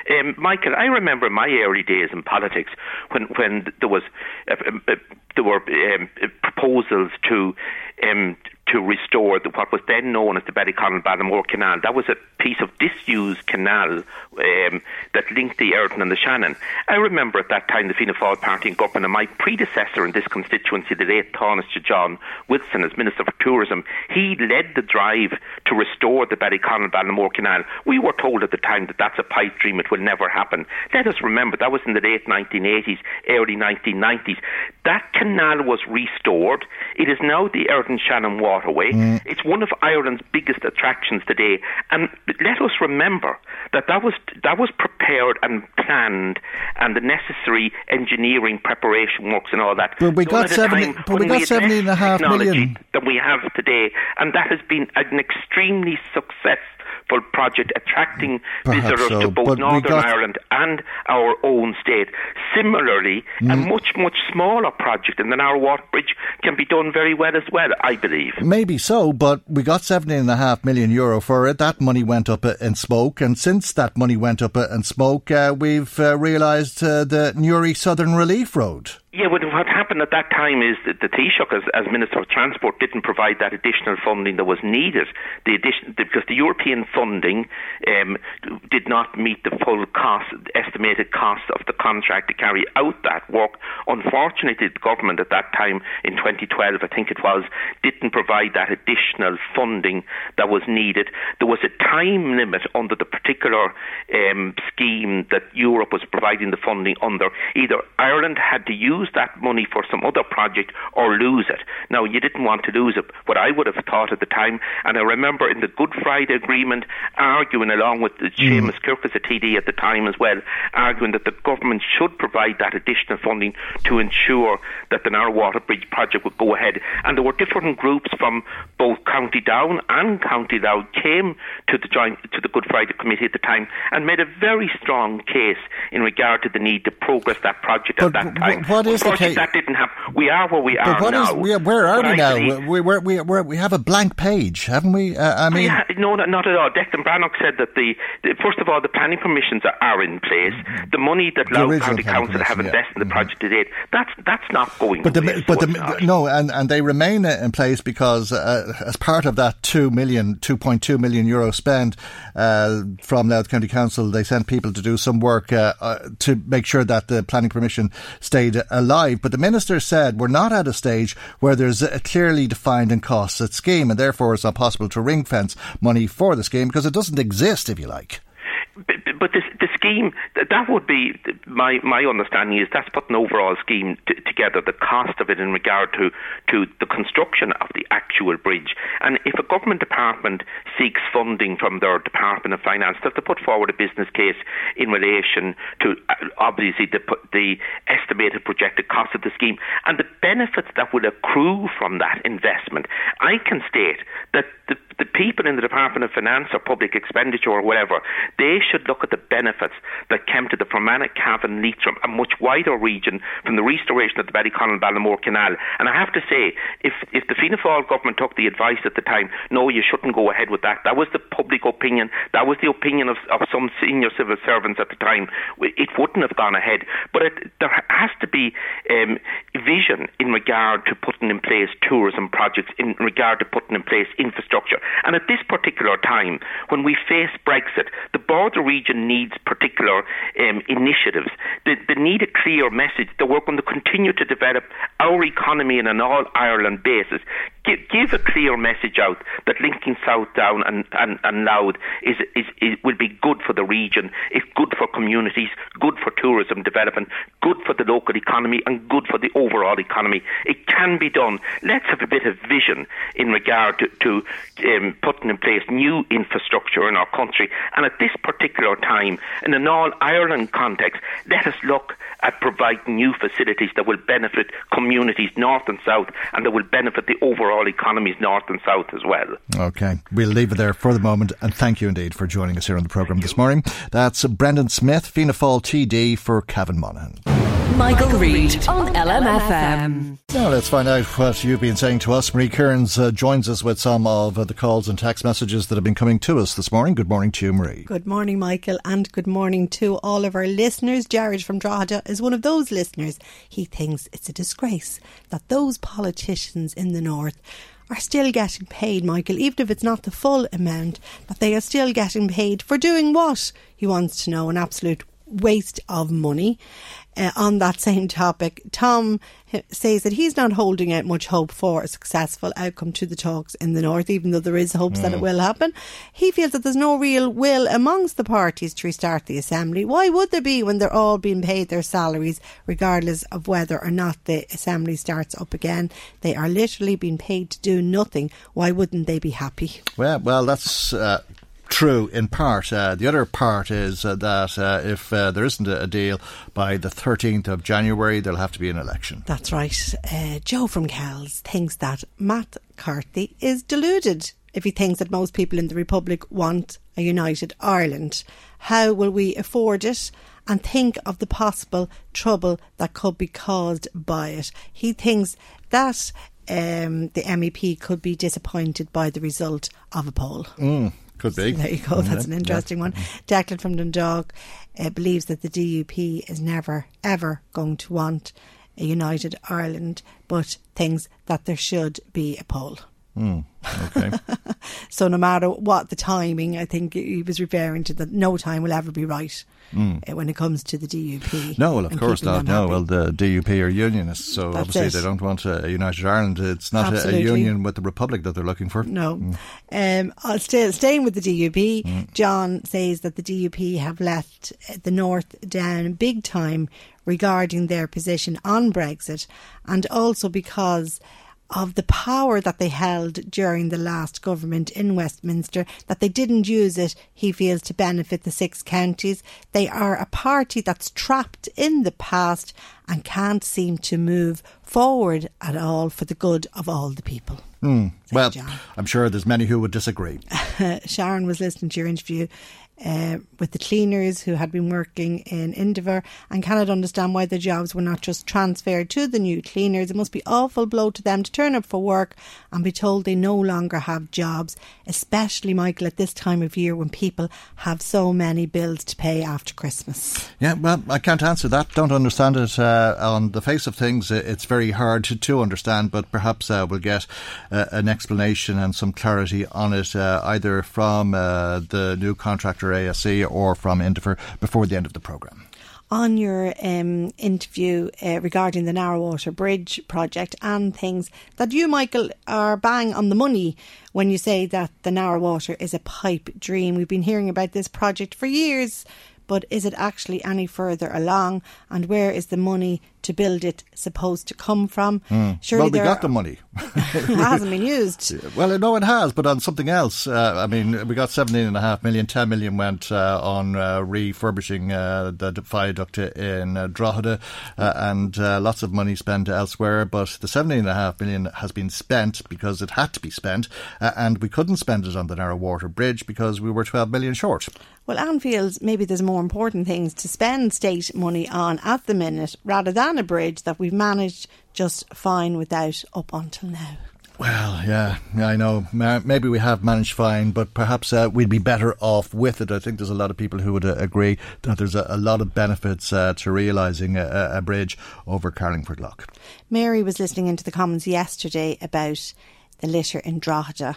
um, Michael, I remember my early days in politics when, when there was uh, uh, there were um, proposals to um, to restore the, what was then known as the Ballyconnell Ballinamore Canal. That was a piece of disused canal um, that linked the Erne and the Shannon. I remember at that time the Fianna Fáil party in government and my predecessor in this constituency, the late Tánaiste John Wilson, as Minister for Tourism, he led the drive to restore the Ballyconnell Ballinamore Canal. We were told at the time that that's a pipe dream, it will never happen. Let us remember that was in the late 1980s, early 1990s. That canal was restored. It is now the Erne Shannon waterway. Mm. It's one of Ireland's biggest attractions today. And let us remember that that was, that was prepared and planned and the necessary engineering preparation works and all that. But we got, 70, but we got 70 and a half million. That we have today. And that has been an extremely successful project attracting Perhaps visitors so, to both Northern got... Ireland and our own state. Similarly, mm. a much, much smaller project in the Narrow Water Bridge can be done very well as well, I believe. Maybe so, but we got 17.5 million euro for it. That money went up in smoke, and since that money went up in smoke, uh, we've uh, realised uh, the Newry Southern Relief Road. Yeah, what happened at that time is that the Taoiseach, as, as Minister of Transport, didn't provide that additional funding that was needed. The addition, because the European funding um, did not meet the full cost, estimated cost of the contract to carry out that work. Unfortunately, the government at that time, in 2012, I think it was, didn't provide that additional funding that was needed. There was a time limit under the particular um, scheme that Europe was providing the funding under. Either Ireland had to use use that money for some other project or lose it. Now, you didn't want to lose it. What I would have thought at the time, and I remember in the Good Friday Agreement arguing along with mm. Seamus Kirkus, a TD at the time as well, arguing that the government should provide that additional funding to ensure that the Narrow Water Bridge project would go ahead. And there were different groups from both County Down and County Louth came to the joint to the Good Friday Committee at the time and made a very strong case in regard to the need to progress that project but at that time. What is the case? That didn't happen. We are where we but are what now. Is, we are, where are we now? We, we, we, we, we have a blank page, haven't we? Uh, I mean, no, not, not, at all. Declan Breathnach said that the, the, first of all the planning permissions are, are in place. The money that Louth County Council have invested yeah. in the project to date, that's that's not going. But the, but the, no, and and they remain in place because uh, as part of that two million, two point two million euro spend uh, from Louth County Council, they sent people to do some work uh, uh, to make sure that the planning permission stayed alive. But the minister said we're not at a stage where there's a clearly defined and costed scheme, and therefore it's not possible to ring fence money for the scheme because it doesn't exist, if you like. but, but this, scheme that would be my my understanding is that's put an overall scheme t- together. The cost of it in regard to to the construction of the actual bridge, and if a government department seeks funding from their Department of Finance, they have to put forward a business case in relation to uh, obviously the the estimated projected cost of the scheme and the benefits that will accrue from that investment. I can state that the the people in the Department of Finance or Public Expenditure or whatever, they should look at the benefits that came to the Fermanagh, Cavan, Leitrim, a much wider region from the restoration of the Ballyconnell Ballinamore Canal. And I have to say, if, if the Fianna Fáil government took the advice at the time, no, you shouldn't go ahead with that. That was the public opinion. That was the opinion of, of some senior civil servants at the time. It wouldn't have gone ahead. But it, there has to be um, vision in regard to putting in place tourism projects, in regard to putting in place infrastructure. And at this particular time, when we face Brexit, the border region needs particular um, initiatives. They, they need a clear message that we're going to continue to develop our economy on an all Ireland basis. Give, give a clear message out that linking South Down and, and, and Louth is, is, is, will be good for the region, it's good for communities, good for tourism development, good for the local economy, and good for the overall economy. It can be done. Let's have a bit of vision in regard to, to um, putting in place new infrastructure in our country. And at this particular time, in an all Ireland context, let us look at providing new facilities that will benefit communities north and south and that will benefit the overall economies north and south as well. Okay, we'll leave it there for the moment and thank you indeed for joining us here on the programme this morning. That's Brendan Smith, Fianna Fáil TD for Cavan Monaghan. Michael, Reade on LMFM. Now let's find out what you've been saying to us. Marie Kearns uh, joins us with some of uh, the calls and text messages that have been coming to us this morning. Good morning to you, Marie. Good morning, Michael, and good morning to all of our listeners. Jared from Drogheda is one of those listeners. He thinks it's a disgrace that those politicians in the north are still getting paid, Michael, even if it's not the full amount, that they are still getting paid for doing what? He wants to know an absolute waste of money. Uh, on that same topic, Tom says that he's not holding out much hope for a successful outcome to the talks in the north, even though there is hopes mm. that it mm. will happen. He feels that there's no real will amongst the parties to restart the assembly. Why would there be when they're all being paid their salaries, regardless of whether or not the assembly starts up again? They are literally being paid to do nothing. Why wouldn't they be happy? Well, well, that's uh, true in part. Uh, the other part is uh, that uh, if uh, there isn't a, deal by the 13th of January, there'll have to be an election. That's right. Uh, Joe from Kells thinks that Matt Carthy is deluded if he thinks that most people in the Republic want a united Ireland. How will we afford it? And think of the possible trouble that could be caused by it. He thinks that um, the MEP could be disappointed by the result of a poll. Mm. Could be. there you go. That's an interesting yeah. one. Declan from Dundalk uh, believes that the DUP is never, ever going to want a united Ireland, but thinks that there should be a poll. Mm, okay. so no matter what the timing, I think he was referring to that no time will ever be right mm. when it comes to the DUP. No, well, of course not. No, well, the DUP are unionists, so That's obviously it. they don't want a united Ireland. It's not a, a, union with the Republic that they're looking for. No. Mm. Um, stay, staying with the DUP, mm. John says that the DUP have left the North down big time regarding their position on Brexit, and also because of the power that they held during the last government in Westminster, that they didn't use it, he feels, to benefit the six counties. They are a party that's trapped in the past and can't seem to move forward at all for the good of all the people. Mm. Well, I'm sure there's many who would disagree. Sharon was listening to your interview uh, with the cleaners who had been working in Indaver and cannot understand why the jobs were not just transferred to the new cleaners. It must be awful blow to them to turn up for work and be told they no longer have jobs, especially Michael at this time of year when people have so many bills to pay after Christmas. Yeah, well, I can't answer that. Don't understand it. Uh, on the face of things, it's very hard to, to understand, but perhaps uh, we'll get uh, an explanation and some clarity on it, uh, either from uh, the new contractor Centre ASC or from Indaver before the end of the programme on your um, interview uh, regarding the Narrowwater Bridge project and things that you, Michael, are bang on the money when you say that the Narrowwater is a pipe dream. We've been hearing about this project for years, but is it actually any further along? And where is the money to build it supposed to come from? Mm. Surely well, we got the money. it hasn't been used. Well, no, it has, but on something else. Uh, I mean, we got seventeen and a half million. Ten million went uh, on uh, refurbishing uh, the viaduct in uh, Drogheda, uh, and uh, lots of money spent elsewhere. But the seventeen and a half million has been spent because it had to be spent, and we couldn't spend it on the Narrow Water Bridge because we were twelve million short. Well, Anfield, maybe there's more important things to spend state money on at the minute rather than a bridge that we've managed just fine without up until now. Well, yeah, I know. Maybe we have managed fine, but perhaps uh, we'd be better off with it. I think there's a lot of people who would uh, agree that there's a, a lot of benefits uh, to realising a, a, bridge over Carlingford Lough. Mary was listening into the comments yesterday about the litter in Drogheda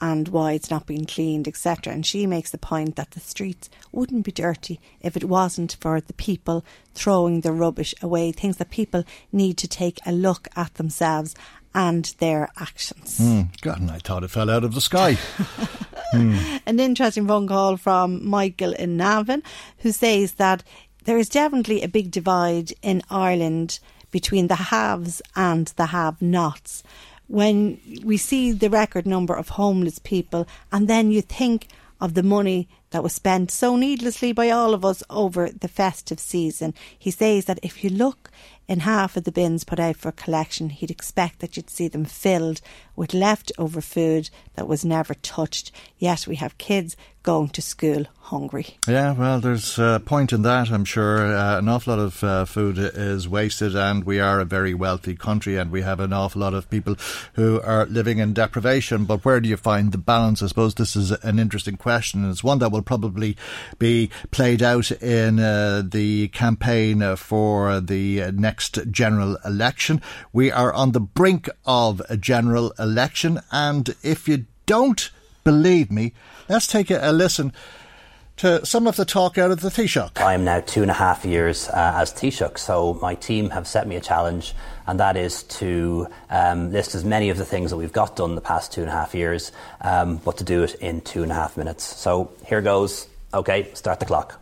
and why it's not being cleaned, etc. And she makes the point that the streets wouldn't be dirty if it wasn't for the people throwing the rubbish away, things that people need to take a look at themselves and their actions. Mm, God, and I thought it fell out of the sky. mm. An interesting phone call from Michael in Navan, who says that there is definitely a big divide in Ireland between the haves and the have nots when we see the record number of homeless people, and then you think of the money that was spent so needlessly by all of us over the festive season. He says that if you look in half of the bins put out for collection, he'd expect that you'd see them filled with leftover food that was never touched. Yet we have kids going to school hungry. Yeah, well, there's a point in that, I'm sure. Uh, an awful lot of uh, food is wasted, and we are a very wealthy country, and we have an awful lot of people who are living in deprivation. But where do you find the balance? I suppose this is an interesting question, and it's one that will probably be played out in uh, the campaign for the next general election. We are on the brink of a general election, and if you don't believe me, let's take a, a listen to some of the talk out of the Taoiseach. I am now two and a half years uh, as Taoiseach, so my team have set me a challenge, and that is to um, list as many of the things that we've got done the past two and a half years, um, but to do it in two and a half minutes. So here goes. Okay, start the clock.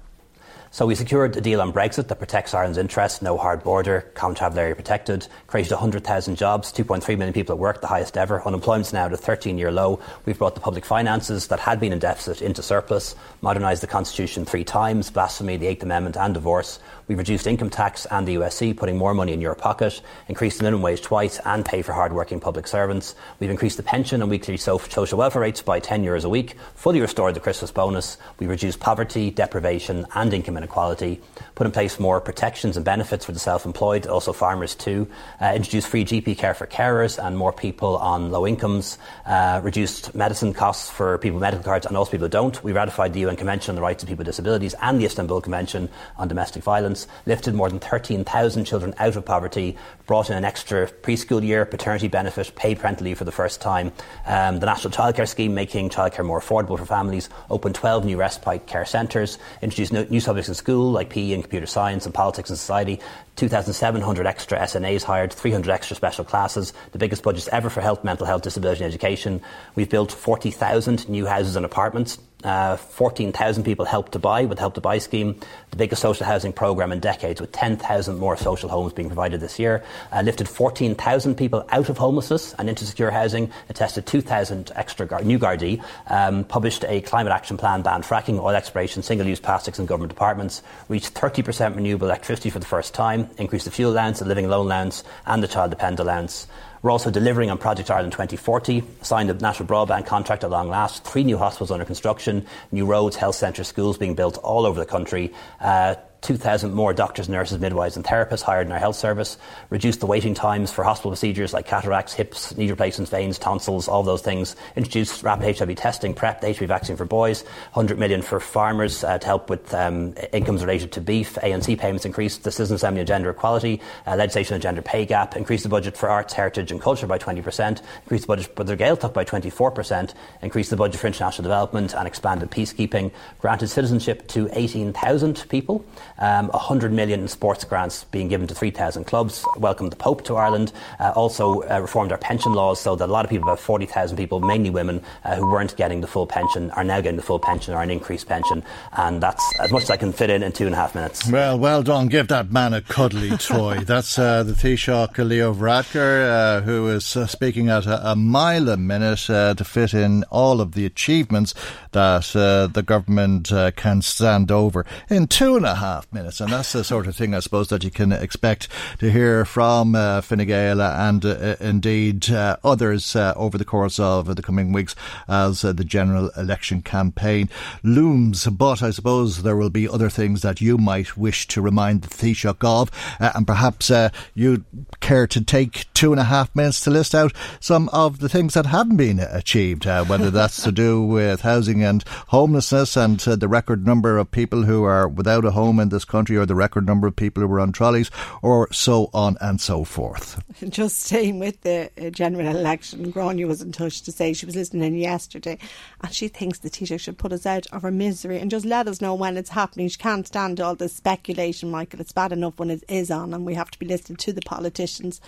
So we secured a deal on Brexit that protects Ireland's interests, no hard border, common travel area protected, created 100,000 jobs, 2.3 million people at work, the highest ever. Unemployment's now at a 13-year low. We've brought the public finances that had been in deficit into surplus, modernised the constitution three times, blasphemy, the Eighth Amendment and divorce. We've reduced income tax and the USC, putting more money in your pocket, increased the minimum wage twice and pay for hard-working public servants. We've increased the pension and weekly social welfare rates by 10 euros a week, fully restored the Christmas bonus. We've reduced poverty, deprivation and income inequality, put in place more protections and benefits for the self-employed, also farmers too, uh, introduced free GP care for carers and more people on low incomes, uh, reduced medicine costs for people with medical cards and also people who don't. We ratified the UN Convention on the Rights of People with Disabilities and the Istanbul Convention on Domestic Violence, lifted more than 13,000 children out of poverty, brought in an extra preschool year, paternity benefit, paid parental leave for the first time, um, the National Childcare Scheme making childcare more affordable for families, opened 12 new respite care centres, introduced new subjects in school like PE and computer science and politics and society, 2,700 extra SNAs hired, 300 extra special classes, the biggest budgets ever for health, mental health, disability and education. We've built 40,000 new houses and apartments. Uh, 14,000 people helped to buy with the Help to Buy scheme, the biggest social housing programme in decades, with 10,000 more social homes being provided this year. Uh, lifted 14,000 people out of homelessness and into secure housing, attested 2,000 extra gar- new Gardaí, um, published a climate action plan, banned fracking, oil exploration, single use plastics in government departments, reached 30% renewable electricity for the first time, Increased the fuel allowance, the living alone allowance, and the child dependent allowance. We're also delivering on Project Ireland 2040, signed a national broadband contract at long last, three new hospitals under construction, new roads, health centres, schools being built all over the country. Uh, 2,000 more doctors, nurses, midwives, and therapists hired in our health service, reduced the waiting times for hospital procedures like cataracts, hips, knee replacements, veins, tonsils, all those things, introduced rapid HIV testing, PrEP, the HIV vaccine for boys, 100 million for farmers uh, to help with um, incomes related to beef, ANC payments increased, the Citizen Assembly on gender equality, uh, legislation on gender pay gap, increased the budget for arts, heritage, and culture by 20%, increased the budget for the Gaeltacht by 24%, increased the budget for international development, and expanded peacekeeping, granted citizenship to 18,000 people, um, 100 million in sports grants being given to 3,000 clubs, welcomed the Pope to Ireland, uh, also uh, reformed our pension laws so that a lot of people, about 40,000 people, mainly women, uh, who weren't getting the full pension, are now getting the full pension or an increased pension. And that's as much as I can fit in in two and a half minutes. Well, well done. Give that man a cuddly toy. That's uh, the Taoiseach Leo Varadkar, uh, who is uh, speaking at a, a, mile a minute uh, to fit in all of the achievements that uh, the government uh, can stand over in two and a half minutes. And that's the sort of thing, I suppose, that you can expect to hear from uh, and indeed others over the course of the coming weeks as the general election campaign looms. But I suppose there will be other things that you might wish to remind the Taoiseach of, uh, and perhaps uh, you'd care to take two and a half minutes to list out some of the things that haven't been achieved, uh, whether that's to do with housing and homelessness and uh, the record number of people who are without a home in this country, or the record number of people who are on trolleys, or so on and so forth. Just staying with the uh, general election, Grania was in touch to say she was listening in yesterday, and she thinks the Taoiseach should put us out of our misery and just let us know when it's happening. She can't stand all this speculation, Michael. It's bad enough when it is on, and we have to be listening to the politicians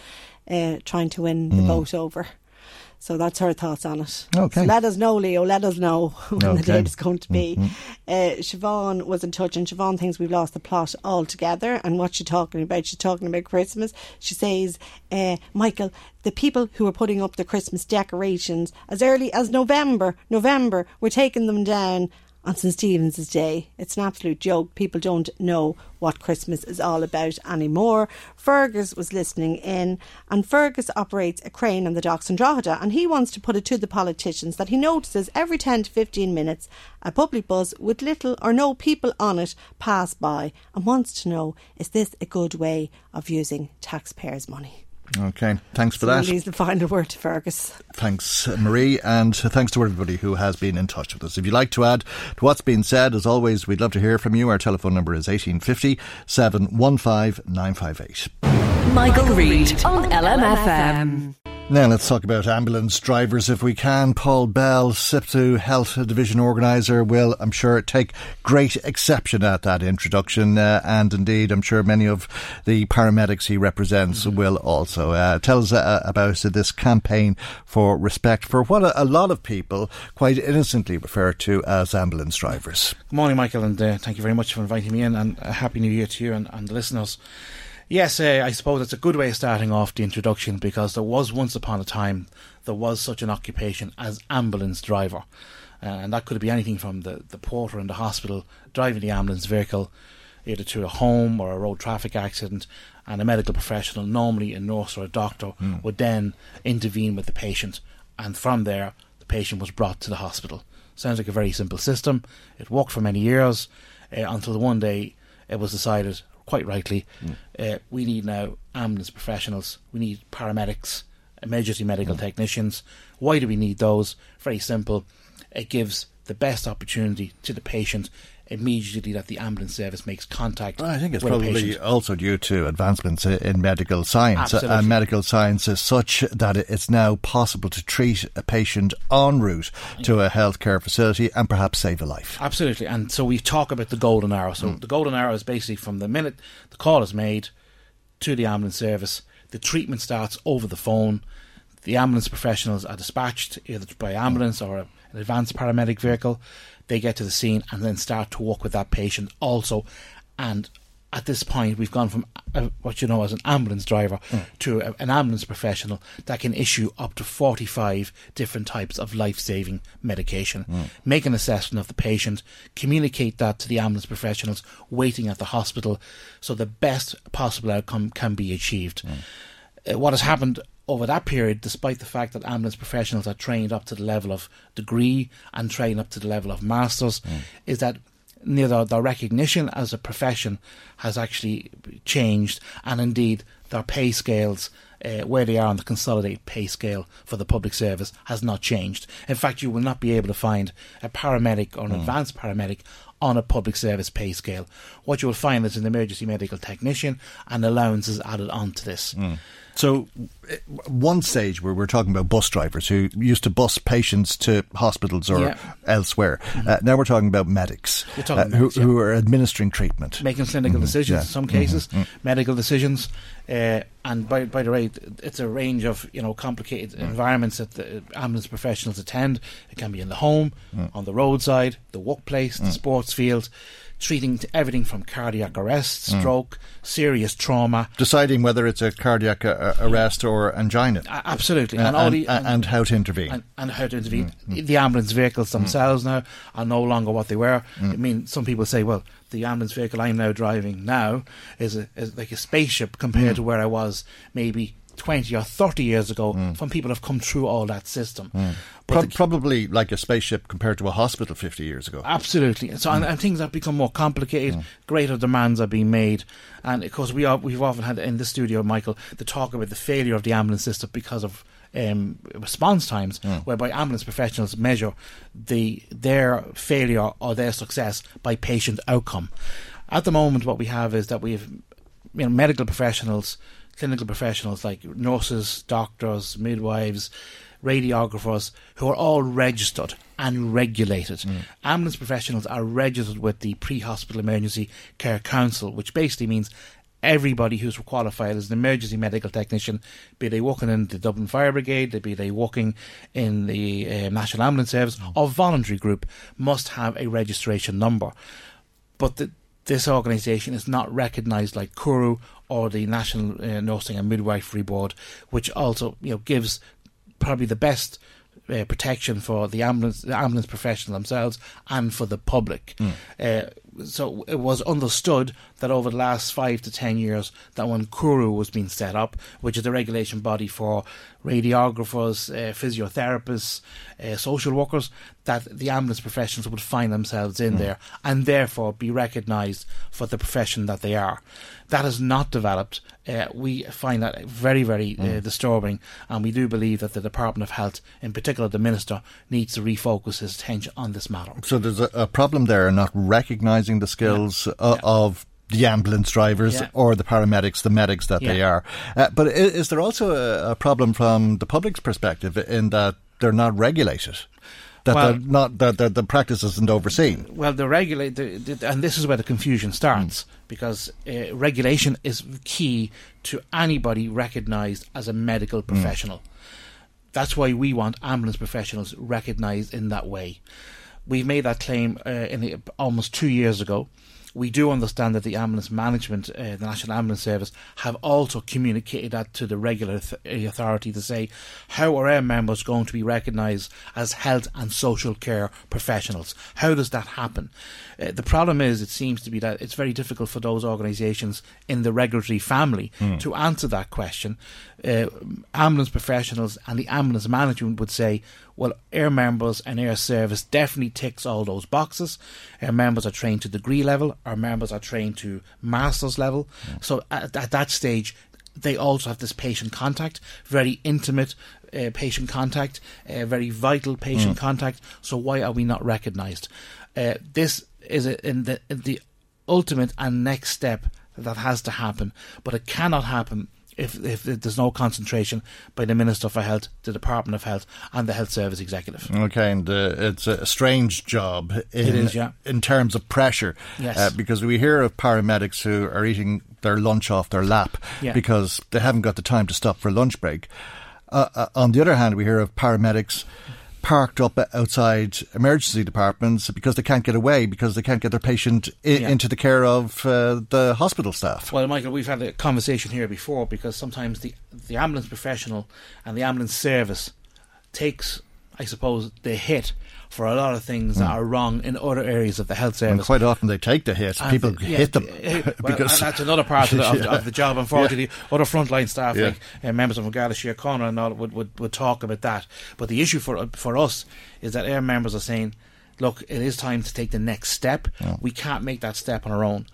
uh, trying to win the mm. vote over. So that's her thoughts on it. Okay. So let us know, Leo. Let us know when okay. the date is going to be. Mm-hmm. Uh, Siobhan was in touch, and Siobhan thinks we've lost the plot altogether. And what's she talking about? She's talking about Christmas. She says, uh, Michael, the people who are putting up the Christmas decorations as early as November, November, we're taking them down on St Stephen's Day. It's an absolute joke. People don't know what Christmas is all about anymore. Fergus was listening in, and Fergus operates a crane on the docks in Drogheda, and he wants to put it to the politicians that he notices every 10 to 15 minutes a public bus with little or no people on it pass by and wants to know is this a good way of using taxpayers' money? Okay, thanks for so that. Leaves the final word to Fergus. Thanks, Marie, and thanks to everybody who has been in touch with us. If you'd like to add to what's been said, as always, we'd love to hear from you. Our telephone number is 1850 715 958. Michael, Michael Reade on LMFM. Now let's talk about ambulance drivers if we can. Paul Bell, SIPTU Health Division Organiser, will, I'm sure, take great exception at that introduction. Uh, and indeed, I'm sure many of the paramedics he represents mm-hmm. will also. Uh, tell us uh, about this campaign for respect for what a, a, lot of people quite innocently refer to as ambulance drivers. Good morning, Michael, and uh, thank you very much for inviting me in. And a Happy New Year to you and, and the listeners. Yes, uh, I suppose it's a good way of starting off the introduction because there was once upon a time there was such an occupation as ambulance driver. Uh, and that could be anything from the, the porter in the hospital driving the ambulance vehicle either to a home or a road traffic accident and a medical professional, normally a nurse or a doctor, mm. would then intervene with the patient and from there the patient was brought to the hospital. Sounds like a very simple system. It worked for many years uh, until one day it was decided quite rightly, mm. uh, we need now ambulance professionals, we need paramedics, emergency medical mm. technicians. Why do we need those? Very simple. It gives the best opportunity to the patient immediately that the ambulance service makes contact. Well, I think it's probably also due to advancements in medical science. Absolutely. And medical science is such that it's now possible to treat a patient en route to a healthcare facility and perhaps save a life. Absolutely. And so we talk about the golden hour. So mm. the golden hour is basically from the minute the call is made to the ambulance service, the treatment starts over the phone. The ambulance professionals are dispatched either by ambulance or an advanced paramedic vehicle they get to the scene and then start to work with that patient also. And at this point, we've gone from uh, what you know as an ambulance driver mm. to a, an ambulance professional that can issue up to 45 different types of life saving medication, mm. make an assessment of the patient, communicate that to the ambulance professionals waiting at the hospital so the best possible outcome can be achieved. Mm. Uh, what has happened over that period, despite the fact that ambulance professionals are trained up to the level of degree and trained up to the level of masters, mm. is that neither their recognition as a profession has actually changed, and indeed their pay scales. Uh, where they are on the consolidated pay scale for the public service has not changed. In fact, you will not be able to find a paramedic or an Hmm. advanced paramedic on a public service pay scale. What you will find is an emergency medical technician and allowances added onto this. So, one stage where we're talking about bus drivers who used to bus patients to hospitals or Yeah. elsewhere. Uh, now we're talking about medics, talking uh, who, yeah. who are administering treatment. making clinical Mhm, decisions yeah, in some cases, mm. medical decisions, uh, and by by the way, it's a range of you know complicated Mm. environments that the ambulance professionals attend. It can be in the home, Mm. on the roadside, the workplace, the sports field, treating everything from cardiac arrest, Mm. stroke, serious trauma. Deciding whether it's a cardiac uh, arrest or angina. Absolutely, Uh, and all and, the- and, and how to intervene. and, and how to intervene. Mm, The ambulance vehicles themselves now are no longer what they were. Mm. I mean, some people say, well, the ambulance vehicle I'm now driving now is, a, is like a spaceship compared Mm. to where I was maybe 20 or 30 years ago when people have come through all that system. Mm. But Pro- the- probably like a spaceship compared to a hospital 50 years ago. Absolutely. So, and, and things have become more complicated. Greater demands are being made, and of course, we are we've often had in the studio, Michael, the talk about the failure of the ambulance system because of um, response times, whereby ambulance professionals measure the their failure or their success by patient outcome. At the moment, what we have is that we have you know medical professionals, clinical professionals like nurses, doctors, midwives, radiographers, who are all registered and regulated. Ambulance professionals are registered with the Pre-Hospital Emergency Care Council, which basically means everybody who's qualified as an emergency medical technician, be they working in the Dublin Fire Brigade, be they working in the uh, National Ambulance Service or voluntary group, must have a registration number. But the, this organisation is not recognised like CORU or the National uh, Nursing and Midwifery Board, which also you know gives probably the best uh, protection for the ambulance the ambulance professionals themselves and for the public. Uh, so it was understood that over the last five to ten years that when CORU was being set up, which is the regulation body for radiographers, uh, physiotherapists, uh, social workers, that the ambulance professionals would find themselves in there and therefore be recognised for the profession that they are. That has not developed. Uh, we find that very, very uh, disturbing, and we do believe that the Department of Health, in particular the Minister, needs to refocus his attention on this matter. So there's a, a problem there in not recognising the skills uh, of the ambulance drivers Yeah. or the paramedics, the medics that they are. Uh, but is, is there also a, a problem from the public's perspective in that they're not regulated? That Well- they're not that, that the practice isn't overseen. Well, the regulate, the, the, and this is where the confusion starts because uh, regulation is key to anybody recognised as a medical professional. That's why we want ambulance professionals recognised in that way. We've made that claim uh, in the, almost two years ago. We do understand that the ambulance management, uh, the National Ambulance Service, have also communicated that to the regular th- authority to say how are our members going to be recognised as health and social care professionals? How does that happen? Uh, the problem is, it seems to be that it's very difficult for those organisations in the regulatory family Hmm. to answer that question. Uh, ambulance professionals and the ambulance management would say, well, air members and air service definitely ticks all those boxes. Our members are trained to degree level. Our members are trained to master's level. So at, at that stage, they also have this patient contact, very intimate uh, patient contact, uh, very vital patient Mm. contact. So why are we not recognised? Uh, this is a, in the in the ultimate and next step that has to happen, but it cannot happen if, if there's no concentration by the Minister for Health, the Department of Health, and the Health Service Executive. Okay, and uh, it's a strange job. In, It is, yeah. In terms of pressure, Yes. uh, because we hear of paramedics who are eating their lunch off their lap Yeah. because they haven't got the time to stop for lunch break. Uh, uh, on the other hand, we hear of paramedics parked up outside emergency departments because they can't get away because they can't get their patient I- Yeah. into the care of uh, the hospital staff. Well, Michael, we've had a conversation here before because sometimes the the ambulance professional and the ambulance service takes, I suppose, the hit for a lot of things that Mm. are wrong in other areas of the health service. And quite often they take the hit. And People yeah, hit them well, because that's another part of the, of, Yeah. of the job. Unfortunately, other frontline staff, Yeah. like uh, members of Garda Síochána and all, would, would would talk about that. But the issue for for us is that our members are saying look, it is time to take the next step. We can't make that step on our own.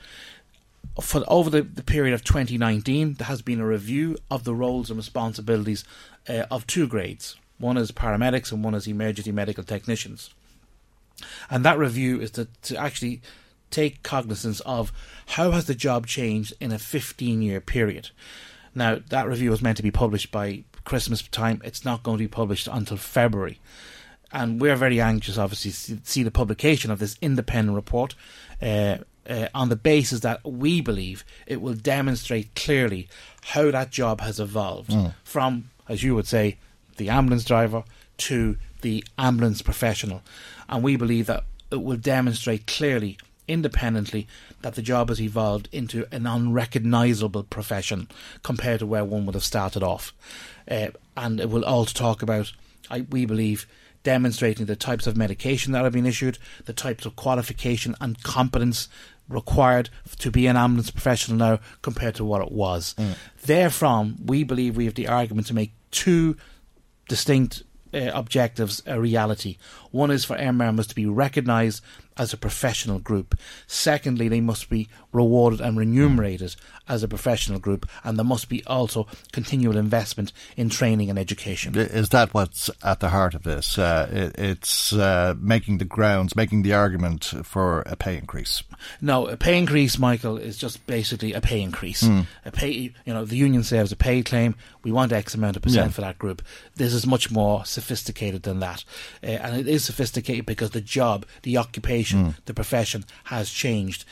For over the, the period of 2019, there has been a review of the roles and responsibilities uh, of two grades. One is paramedics and one is emergency medical technicians. And that review is to, to actually take cognizance of how has the job changed in a 15 year period. Now, that review was meant to be published by Christmas time. It's not going to be published until February. And we're very anxious, obviously, to see the publication of this independent report uh, uh, on the basis that we believe it will demonstrate clearly how that job has evolved Mm. from, as you would say, the ambulance driver to the ambulance professional. And we believe that it will demonstrate clearly, independently, that the job has evolved into an unrecognisable profession compared to where one would have started off. Uh, and it will also talk about, I, we believe, demonstrating the types of medication that have been issued, the types of qualification and competence required to be an ambulance professional now compared to what it was. Therefrom, we believe we have the argument to make two distinct uh, objectives a reality. One is for MRMs to be recognised as a professional group. Secondly, they must be rewarded and remunerated as a professional group, and there must be also continual investment in training and education. Is that what's at the heart of this? Uh, it, it's uh, making the grounds, making the argument for a pay increase. No, a pay increase, Michael, is just basically a pay increase. Mm. A pay, you know, the union says a pay claim. We want X amount of percent Yeah. for that group. This is much more sophisticated than that, uh, and it is sophisticated because the job, the occupation, Mm. the profession has changed.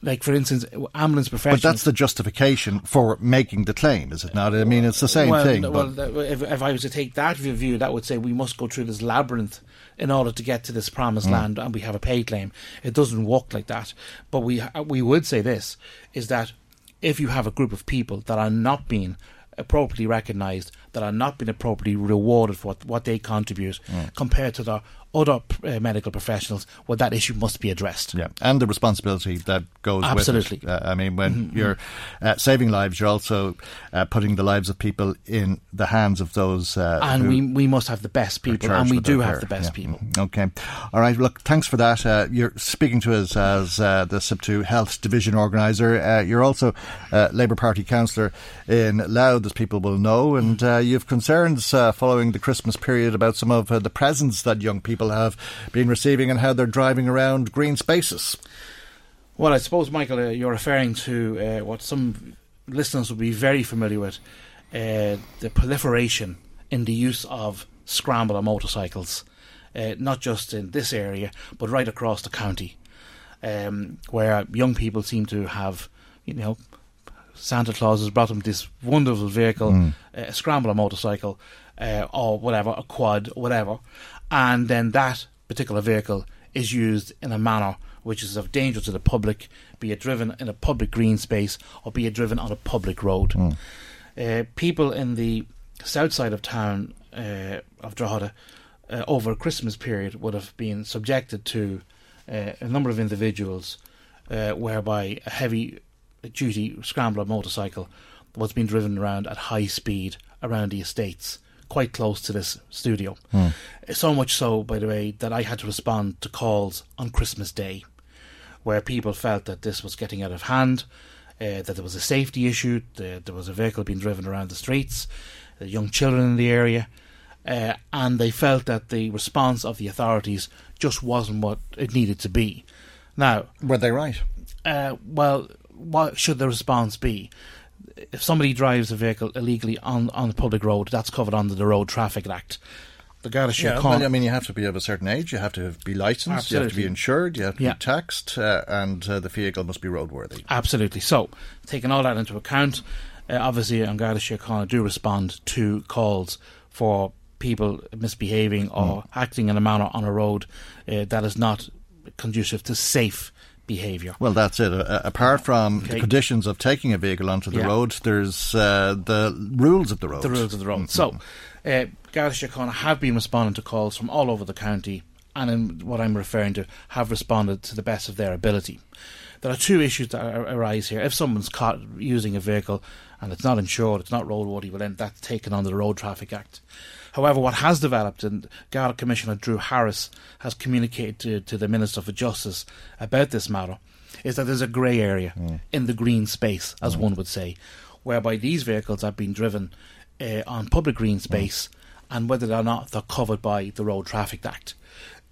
Like for instance, ambulance profession. But that's the justification for making the claim, is it not? I mean, it's the same well, thing. Well, if, if I was to take that view, that would say we must go through this labyrinth in order to get to this promised Mm. land, and we have a pay claim. It doesn't work like that. But we we would say this is that if you have a group of people that are not being appropriately recognised, that are not being appropriately rewarded for what, what they contribute, Mm. compared to the other uh, medical professionals, well, that issue must be addressed. Yeah, and the responsibility that goes Absolutely. with it. Uh, I mean, when Mhm. you're uh, saving lives, you're also uh, putting the lives of people in the hands of those. Uh, and we we must have the best people, and we do have care. the best Yeah. people. Okay. All right. Look, thanks for that. Uh, you're speaking to us as uh, the SIPTU Health Division Organiser. Uh, you're also uh, Labour Party councillor in Louth, as people will know, and uh, you have concerns uh, following the Christmas period about some of uh, the presents that young people have been receiving and how they're driving around green spaces. Well, I suppose, Michael, uh, you're referring to uh, what some listeners will be very familiar with uh, the proliferation in the use of scrambler motorcycles, uh, not just in this area, but right across the county, um, where young people seem to have, you know, Santa Claus has brought them this wonderful vehicle, Mm. a scrambler motorcycle, uh, or whatever, a quad, whatever, and then that particular vehicle is used in a manner which is of danger to the public, be it driven in a public green space or be it driven on a public road. Uh, people in the south side of town uh, of Drogheda uh, over a Christmas period would have been subjected to uh, a number of individuals uh, whereby a heavy duty scrambler motorcycle was being driven around at high speed around the estates quite close to this studio. Hmm. So much so, by the way, that I had to respond to calls on Christmas Day where people felt that this was getting out of hand, uh, that there was a safety issue, that there was a vehicle being driven around the streets, young children in the area, uh, and they felt that the response of the authorities just wasn't what it needed to be. Now, were they right? Uh, well, what should the response be? If somebody drives a vehicle illegally on on the public road, that's covered under the Road Traffic Act. The Garda Yeah, Síochána- well, I mean, you have to be of a certain age, you have to be licensed, you have to be insured, you have to Yeah. be taxed, uh, and uh, the vehicle must be roadworthy. Absolutely. So, taking all that into account, uh, obviously, An Garda Síochána do respond to calls for people misbehaving or acting in a manner on a road uh, that is not conducive to safe behaviour. Well, that's it. Uh, apart from the conditions of taking a vehicle onto the Yeah. road, there's uh, the rules of the road. The rules of the road. Mm-hmm. So, uh, Garda Síochána have been responding to calls from all over the county, and in what I'm referring to, have responded to the best of their ability. There are two issues that ar- arise here. If someone's caught using a vehicle and it's not insured, it's not roadworthy, well then that's taken under the Road Traffic Act. However, what has developed, and Garda Commissioner Drew Harris has communicated to, to the Minister for Justice about this matter, is that there's a grey area mm. in the green space, as mm. one would say, whereby these vehicles have been driven uh, on public green space mm. and whether or not they're covered by the Road Traffic Act.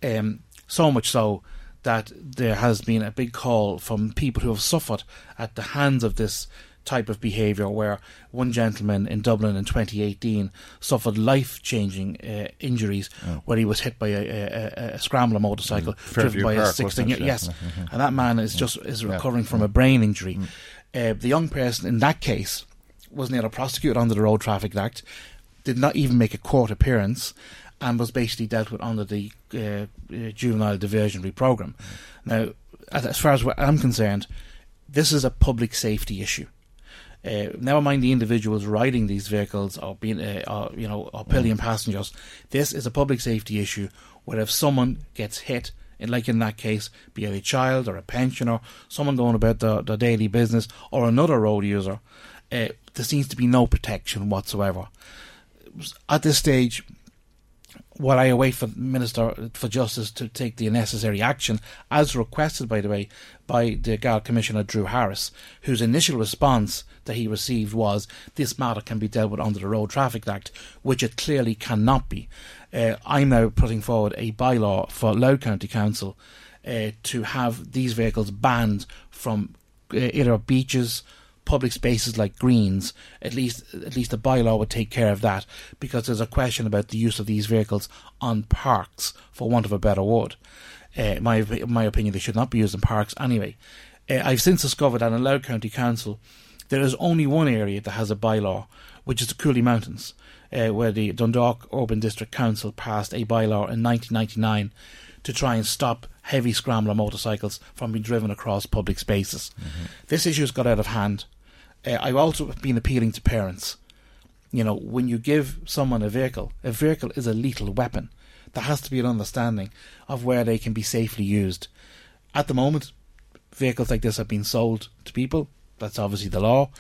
Um, so much so that there has been a big call from people who have suffered at the hands of this type of behaviour where one gentleman in Dublin in 2018 suffered life changing uh, injuries oh. where he was hit by a, a, a scrambler motorcycle mm. driven by Park, a 16 year old yes mm-hmm. and that man is just is recovering yeah. from a brain injury mm. uh, the young person in that case was neither prosecuted under the Road Traffic Act did not even make a court appearance and was basically dealt with under the uh, uh juvenile diversionary program. Now, as far as I'm concerned, this is a public safety issue. Uh, never mind the individuals riding these vehicles or being, uh, or, you know, or pillion passengers. This is a public safety issue where if someone gets hit, in, like in that case, be it a child or a pensioner, someone going about their, their daily business, or another road user, uh, there seems to be no protection whatsoever. At this stage, while I await for Minister for Justice to take the necessary action, as requested, by the way, by the Garda Commissioner Drew Harris, whose initial response that he received was this matter can be dealt with under the Road Traffic Act, which it clearly cannot be. Uh, I'm now putting forward a bylaw for Louth County Council uh, to have these vehicles banned from uh, either beaches, public spaces like greens, at least at least the bylaw would take care of that because there's a question about the use of these vehicles on parks, for want of a better word. Uh, my my opinion, they should not be used in parks anyway. Uh, I've since discovered that in Louth County Council, there is only one area that has a bylaw, which is the Cooley Mountains, uh, where the Dundalk Urban District Council passed a bylaw in 1999 to try and stop heavy scrambler motorcycles from being driven across public spaces. Mm-hmm. This issue has got out of hand uh, I've also been appealing to parents. You know, when you give someone a vehicle, a vehicle is a lethal weapon. There has to be an understanding of where they can be safely used. At the moment, vehicles like this have been sold to people. That's obviously the law.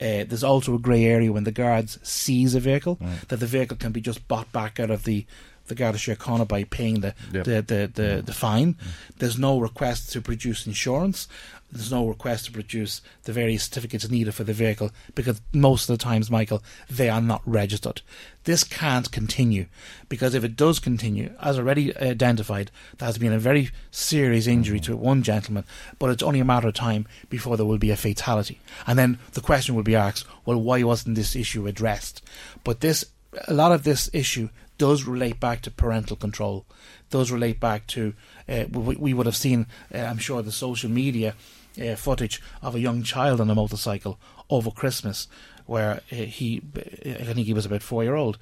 Uh, there's also a grey area when the guards seize a vehicle right. that the vehicle can be just bought back out of the the Garda Síochána by paying the yep. the, the, the, mm. the, fine. Mm. There's no request to produce insurance. There's no request to produce the various certificates needed for the vehicle because most of the times, Michael, they are not registered. This can't continue because if it does continue, as already identified, there has been a very serious injury to one gentleman, but it's only a matter of time before there will be a fatality. And then the question will be asked, well, why wasn't this issue addressed? But this, a lot of this issue does relate back to parental control, does relate back to, uh, we, we, would have seen, uh, I'm sure, the social media uh, footage of a young child on a motorcycle over Christmas where uh, he, I think he was about four year old,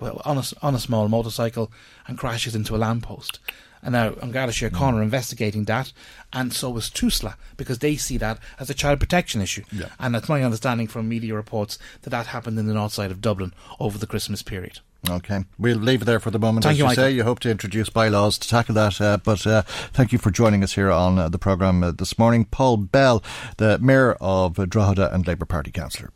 well, on a, on a small motorcycle and crashes into a lamppost. And now An Garda Síochána mm. investigating that, and so was TUSLA, because they see that as a child protection issue. Yeah. And it's my understanding from media reports that that happened in the north side of Dublin over the Christmas period. Okay, we'll leave it there for the moment. Thank As you, Michael. say, you hope to introduce bylaws to tackle that. Uh, but uh, thank you for joining us here on uh, the programme uh, this morning. Paul Bell, the Mayor of Drogheda and Labour Party Councillor.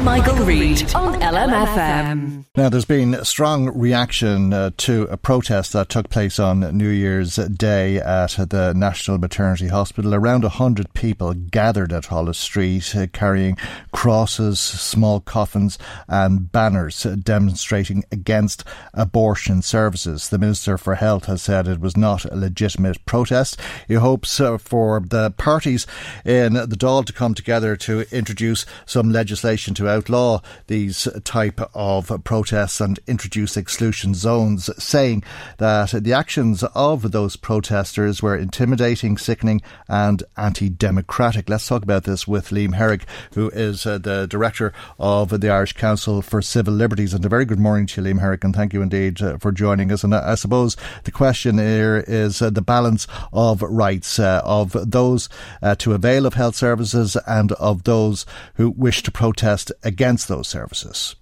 Michael, Reade on LMFM. Now, there's been strong reaction uh, to a protest that took place on New Year's Day at the National Maternity Hospital. Around 100 people gathered at Holles Street uh, carrying crosses, small coffins, and banners demonstrating against abortion services. The Minister for Health has said it was not a legitimate protest. He hopes uh, for the parties in the Dáil to come together to introduce some legislation to outlaw these type of protests and introduce exclusion zones, saying that the actions of those protesters were intimidating, sickening, and anti-democratic. Let's talk about this with Liam Herrick, who is uh, the director of the Irish Council for Civil Liberties. And a very good morning to you, Liam Herrick, and thank you indeed uh, for joining us. And I, I suppose the question here is uh, the balance of rights uh, of those uh, to avail of health services and of those who wish to protest against those services?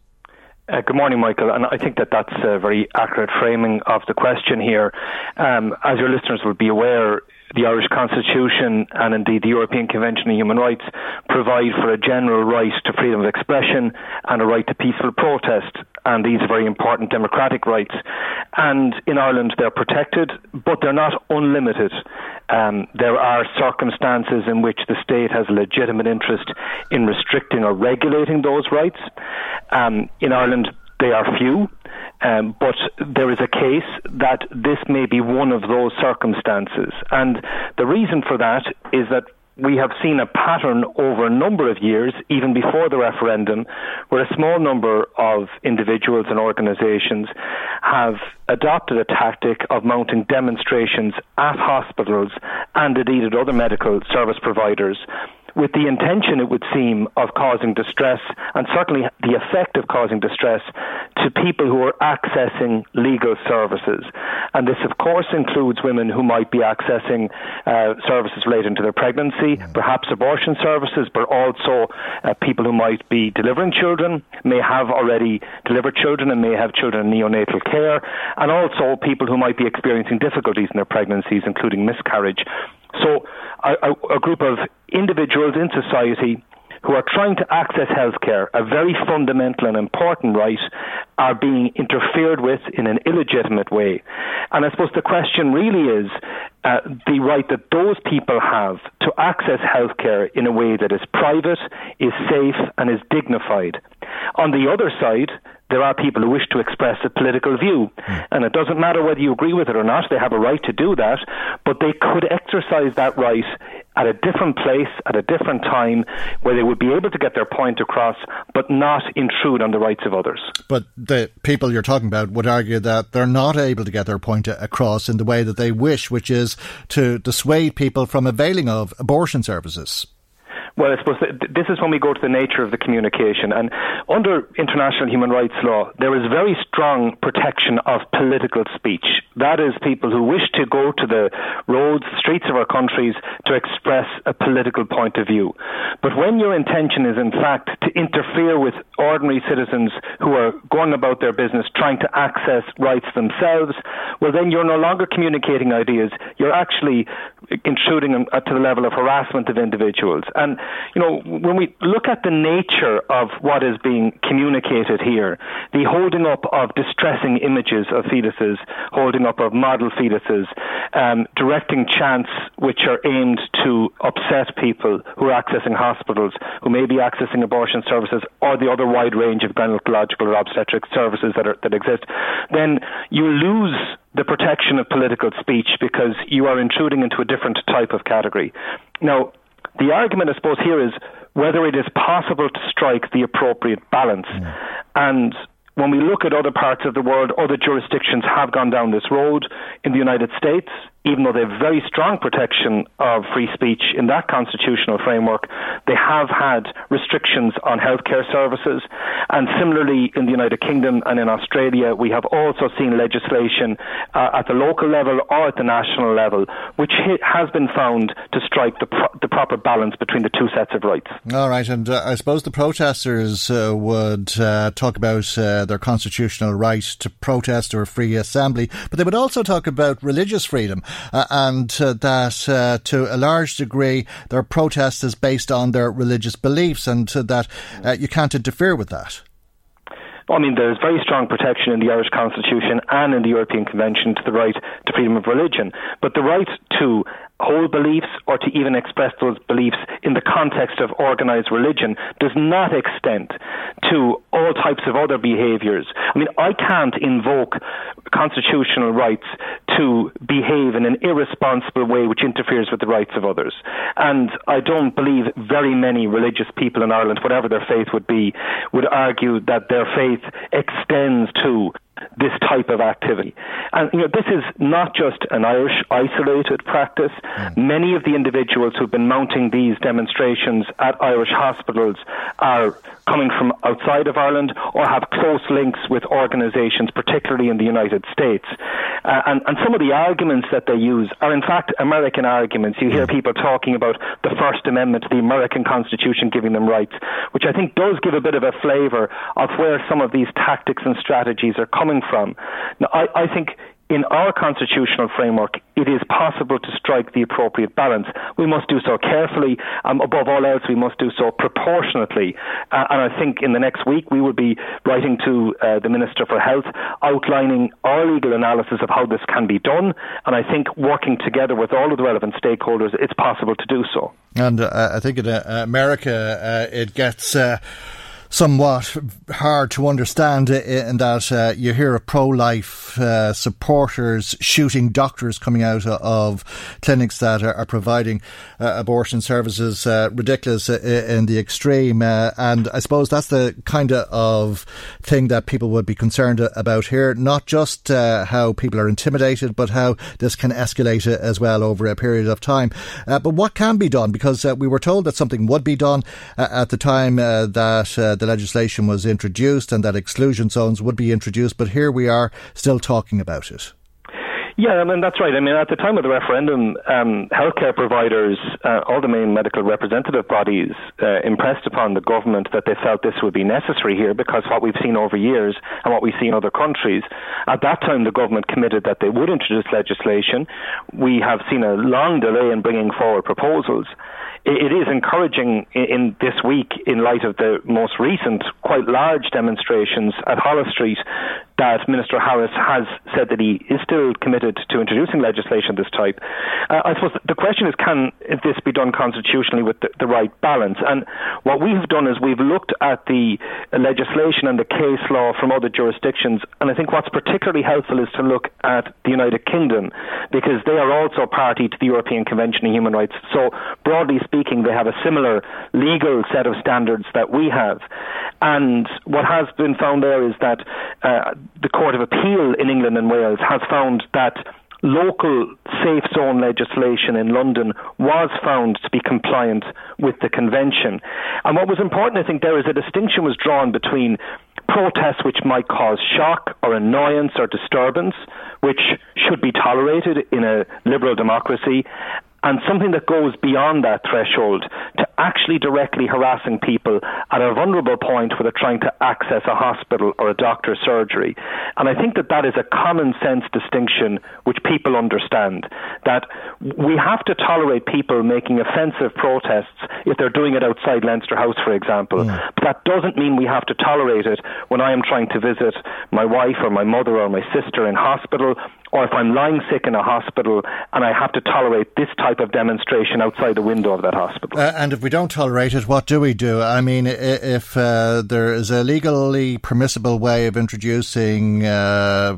Uh, good morning, Michael. And I think that that's a very accurate framing of the question here. Um, as your listeners will be aware, the Irish Constitution and indeed the European Convention on Human Rights provide for a general right to freedom of expression and a right to peaceful protest. And these are very important democratic rights. And in Ireland, they're protected, but they're not unlimited. Um, there are circumstances in which the state has a legitimate interest in restricting or regulating those rights. Um, in Ireland, they are few. Um, but there is a case that this may be one of those circumstances. And the reason for that is that we have seen a pattern over a number of years, even before the referendum, where a small number of individuals and organisations have adopted a tactic of mounting demonstrations at hospitals and indeed at other medical service providers with the intention, it would seem, of causing distress, and certainly the effect of causing distress to people who are accessing legal services. And this, of course, includes women who might be accessing uh, services relating to their pregnancy, perhaps abortion services, but also uh, people who might be delivering children, may have already delivered children, and may have children in neonatal care, and also people who might be experiencing difficulties in their pregnancies, including miscarriage. So, a, a, group of individuals in society who are trying to access healthcare, a very fundamental and important right, are being interfered with in an illegitimate way. And I suppose the question really is uh, the right that those people have to access healthcare in a way that is private, is safe, and is dignified. On the other side, there are people who wish to express a political view. Mm. And it doesn't matter whether you agree with it or not, they have a right to do that, but they could exercise that right at a different place, at a different time, where they would be able to get their point across, but not intrude on the rights of others. But the people you're talking about would argue that they're not able to get their point across in the way that they wish, which is to dissuade people from availing of abortion services. Well, I suppose this is when we go to the nature of the communication. And under international human rights law, there is very strong protection of political speech. That is, people who wish to go to the roads, streets of our countries to express a political point of view. But when your intention is, in fact, to interfere with ordinary citizens who are going about their business trying to access rights themselves, well, then you're no longer communicating ideas. You're actually intruding to the level of harassment of individuals. And you know, when we look at the nature of what is being communicated here, the holding up of distressing images of fetuses, holding up of model fetuses, um, directing chants which are aimed to upset people who are accessing hospitals, who may be accessing abortion services, or the other wide range of gynecological or obstetric services that, are, that exist, then you lose the protection of political speech because you are intruding into a different type of category. Now, the argument, I suppose, here is whether it is possible to strike the appropriate balance. Mm. And when we look at other parts of the world, other jurisdictions have gone down this road. In the United States, even though they have very strong protection of free speech in that constitutional framework, they have had restrictions on healthcare services. And similarly, in the United Kingdom and in Australia, we have also seen legislation uh, at the local level or at the national level, which has been found to strike the, pro- the proper balance between the two sets of rights. All right, and uh, I suppose the protesters uh, would uh, talk about uh, their constitutional right to protest or free assembly, but they would also talk about religious freedom and uh, that uh, to a large degree their protest is based on their religious beliefs and that uh, you can't interfere with that. I mean, there's very strong protection in the Irish Constitution and in the European Convention to the right to freedom of religion. But the right to hold beliefs or to even express those beliefs in the context of organized religion does not extend to all types of other behaviors. I mean, I can't invoke constitutional rights to behave in an irresponsible way which interferes with the rights of others. And I don't believe very many religious people in Ireland, whatever their faith would be, would argue that their faith extends to this type of activity. And you know, this is not just an Irish isolated practice. Mm. Many of the individuals who've been mounting these demonstrations at Irish hospitals are coming from outside of Ireland or have close links with organisations, particularly in the United States. Uh, and, and some of the arguments that they use are, in fact, American arguments. You hear mm. people talking about the First Amendment the American Constitution giving them rights, which I think does give a bit of a flavour of where some of these tactics and strategies are coming from. Now, I, I think in our constitutional framework, it is possible to strike the appropriate balance. We must do so carefully. Um, above all else, we must do so proportionately. Uh, and I think in the next week, we will be writing to uh, the Minister for Health outlining our legal analysis of how this can be done. And I think working together with all of the relevant stakeholders, it's possible to do so. And uh, I think in uh, America, uh, it gets uh, somewhat hard to understand in that uh, you hear of pro life uh, supporters shooting doctors coming out of clinics that are, providing uh, abortion services. Uh, ridiculous uh, in the extreme. Uh, and I suppose that's the kind of thing that people would be concerned about here. Not just how people are intimidated, but how this can escalate as well over a period of time. but what can be done? Because we were told that something would be done at the time that the legislation was introduced and that exclusion zones would be introduced, but here we are still talking about it. Yeah, I mean that's right. I mean, at the time of the referendum, um, healthcare providers, uh, all the main medical representative bodies, uh, impressed upon the government that they felt this would be necessary here because what we've seen over years and what we see in other countries. At that time, the government committed that they would introduce legislation. We have seen a long delay in bringing forward proposals it is encouraging in this week, in light of the most recent, quite large demonstrations at Holles Street, that Minister Harris has said that he is still committed to introducing legislation of this type. Uh, I suppose the question is can this be done constitutionally with the, the, right balance? And what we have done is we've looked at the legislation and the case law from other jurisdictions, and I think what's particularly helpful is to look at the United Kingdom because they are also party to the European Convention on Human Rights. So, broadly speaking, they have a similar legal set of standards that we have. And what has been found there is that uh, the Court of Appeal in England and Wales has found that local safe zone legislation in London was found to be compliant with the convention. And what was important, I think, there is a distinction was drawn between protests which might cause shock or annoyance or disturbance, which should be tolerated in a liberal democracy, and something that goes beyond that threshold to actually directly harassing people at a vulnerable point where they're trying to access a hospital or a doctor's surgery. And I think that that is a common sense distinction which people understand that we have to tolerate people making offensive protests if they're doing it outside Leinster House, for example. Yeah. But that doesn't mean we have to tolerate it when I am trying to visit my wife or my mother or my sister in hospital or if I'm lying sick in a hospital and I have to tolerate this type of demonstration outside the window of that hospital. Uh, and if we don't tolerate it, what do we do? I mean, if uh, there is a legally permissible way of introducing uh,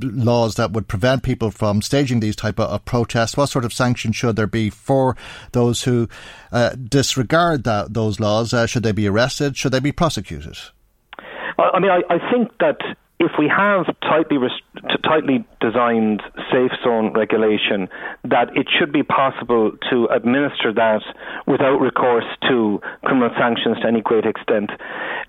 laws that would prevent people from staging these type of, of, protests, what sort of sanction should there be for those who uh, disregard that, those laws? Uh, should they be arrested? Should they be prosecuted? I mean, I, I think that if we have tightly tightly designed safe zone regulation, that it should be possible to administer that without recourse to criminal sanctions to any great extent.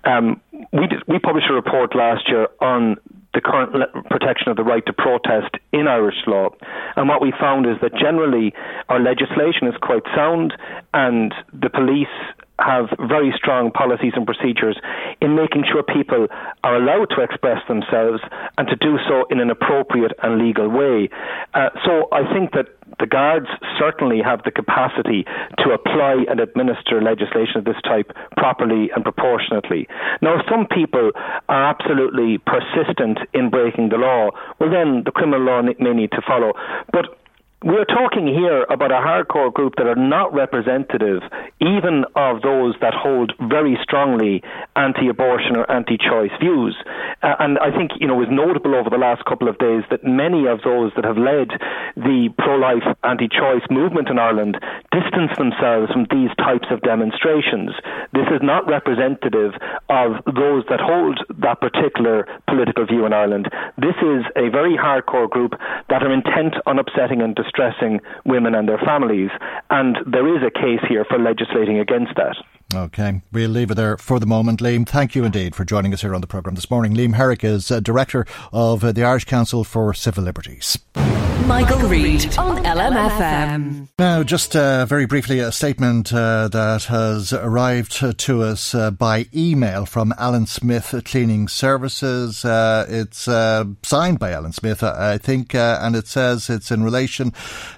Um, we did, we published a report last year on the current protection of the right to protest in Irish law. And what we found is that generally our legislation is quite sound and the police have very strong policies and procedures in making sure people are allowed to express themselves and to do so in an appropriate and legal way. Uh, so I think that the guards certainly have the capacity to apply and administer legislation of this type properly and proportionately. Now, if some people are absolutely persistent in breaking the law, well, then the criminal law may need to follow. But we're talking here about a hardcore group that are not representative even of those that hold very strongly anti-abortion or anti-choice views. Uh, and I think, you know, it was notable over the last couple of days that many of those that have led the pro-life anti-choice movement in Ireland distance themselves from these types of demonstrations. This is not representative of those that hold that particular political view in Ireland. This is a very hardcore group that are intent on upsetting and distressing women and their families, and there is a case here for legislating against that. Okay, we'll leave it there for the moment. Liam, thank you indeed for joining us here on the programme this morning. Liam Herrick is uh, Director of uh, the Irish Council for Civil Liberties. Michael, Reade on LMFM. Now, just uh, very briefly, a statement uh, that has arrived to us uh, by email from Alan Smith Cleaning Services. Uh, it's uh, signed by Alan Smith, I think, uh, and it says it's in relation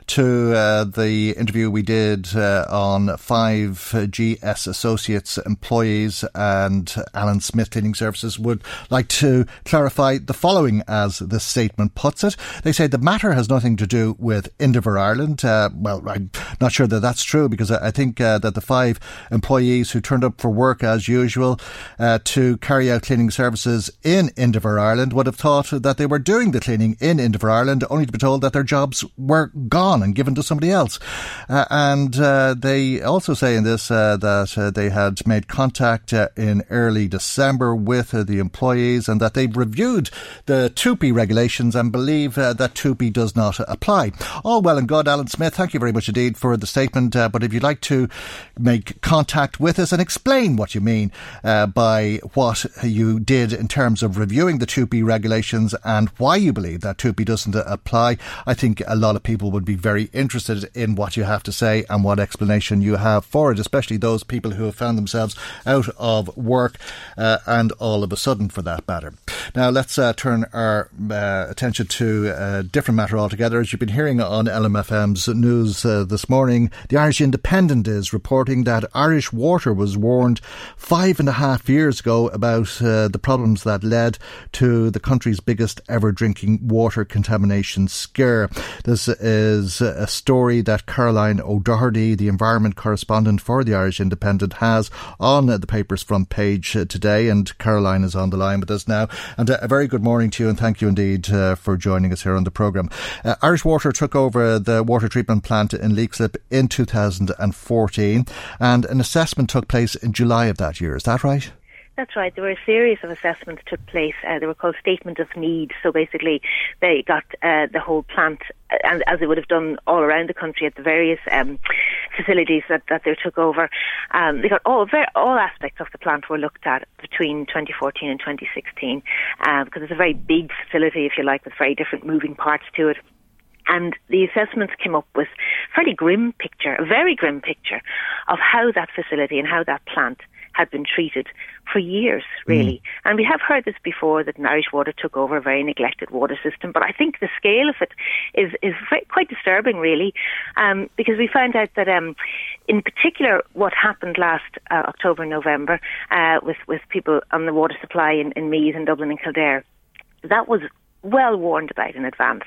to the interview we did on five GS Associates employees, and Alan Smith Cleaning Services would like to clarify the following as the statement puts it. They say the matter has nothing to do with Indaver Ireland. Uh, well, I'm not sure that that's true because I think uh, that the five employees who turned up for work as usual uh, to carry out cleaning services in Indaver Ireland would have thought that they were doing the cleaning in Indaver Ireland, only to be told that their jobs were gone and given to somebody else. Uh, and uh, they also say in this uh, that they had made contact in early December with the employees and that they reviewed the TUPE regulations and believe that TUPE does not apply. All well and good, Alan Smith. Thank you very much indeed for the statement. Uh, but if you'd like to make contact with us and explain what you mean uh, by what you did in terms of reviewing the TUPE regulations and why you believe that TUPE doesn't apply, I think a lot of people would be very interested in what you have to say and what explanation you have for it, especially those people who have found themselves out of work uh, and all of a sudden, for that matter. Now, let's uh, turn our uh, attention to a different matter altogether. As you've been hearing on LMFM's news uh, this morning, the Irish Independent is reporting that Irish Water was warned five and a half years ago about uh, the problems that led to the country's biggest ever drinking water contamination scare. This is a story that Caroline O'Doherty, the environment correspondent for the Irish Independent, has on the paper's front page today. And Caroline is on the line with us now. And uh, a very good morning to you, and thank you indeed uh, for joining us here on the programme. Uh, Irish Water took over the water treatment plant in Leixlip in 2014, and an assessment took place in July of that year. Is that right? That's right. There were a series of assessments took place. Uh, they were called statement of need. So basically, they got uh, the whole plant, uh, and as they would have done all around the country at the various um, facilities that, that they took over, um, they got all very, all aspects of the plant were looked at between 2014 and 2016, uh, because it's a very big facility, if you like, with very different moving parts to it. And the assessments came up with a fairly grim picture, a very grim picture of how that facility and how that plant had been treated for years, really. Mm. And we have heard this before that Irish Water took over a very neglected water system, but I think the scale of it is is quite disturbing, really, um, because we found out that, um, in particular, what happened last uh, October, November, uh, with with people on the water supply in, in Meath and Dublin and Kildare, that was well warned about in advance.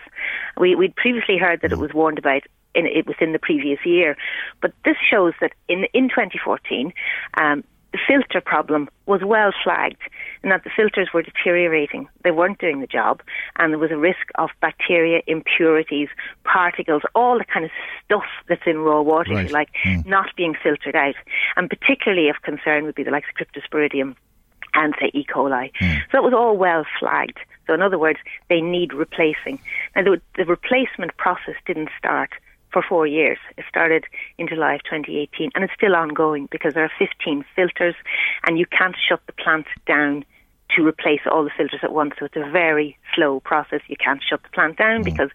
We, we'd previously heard that it was warned about in, it within the previous year, but this shows that in in 2014. Um, the filter problem was well flagged and that the filters were deteriorating. They weren't doing the job and there was a risk of bacteria, impurities, particles, all the kind of stuff that's in raw water, right. like, mm. not being filtered out. And particularly of concern would be the likes of Cryptosporidium and say E. coli. Mm. So it was all well flagged. So in other words, they need replacing. Now the, the replacement process didn't start for four years. It started in July of 2018 and it's still ongoing because there are 15 filters and you can't shut the plant down to replace all the filters at once. So it's a very slow process. You can't shut the plant down mm. because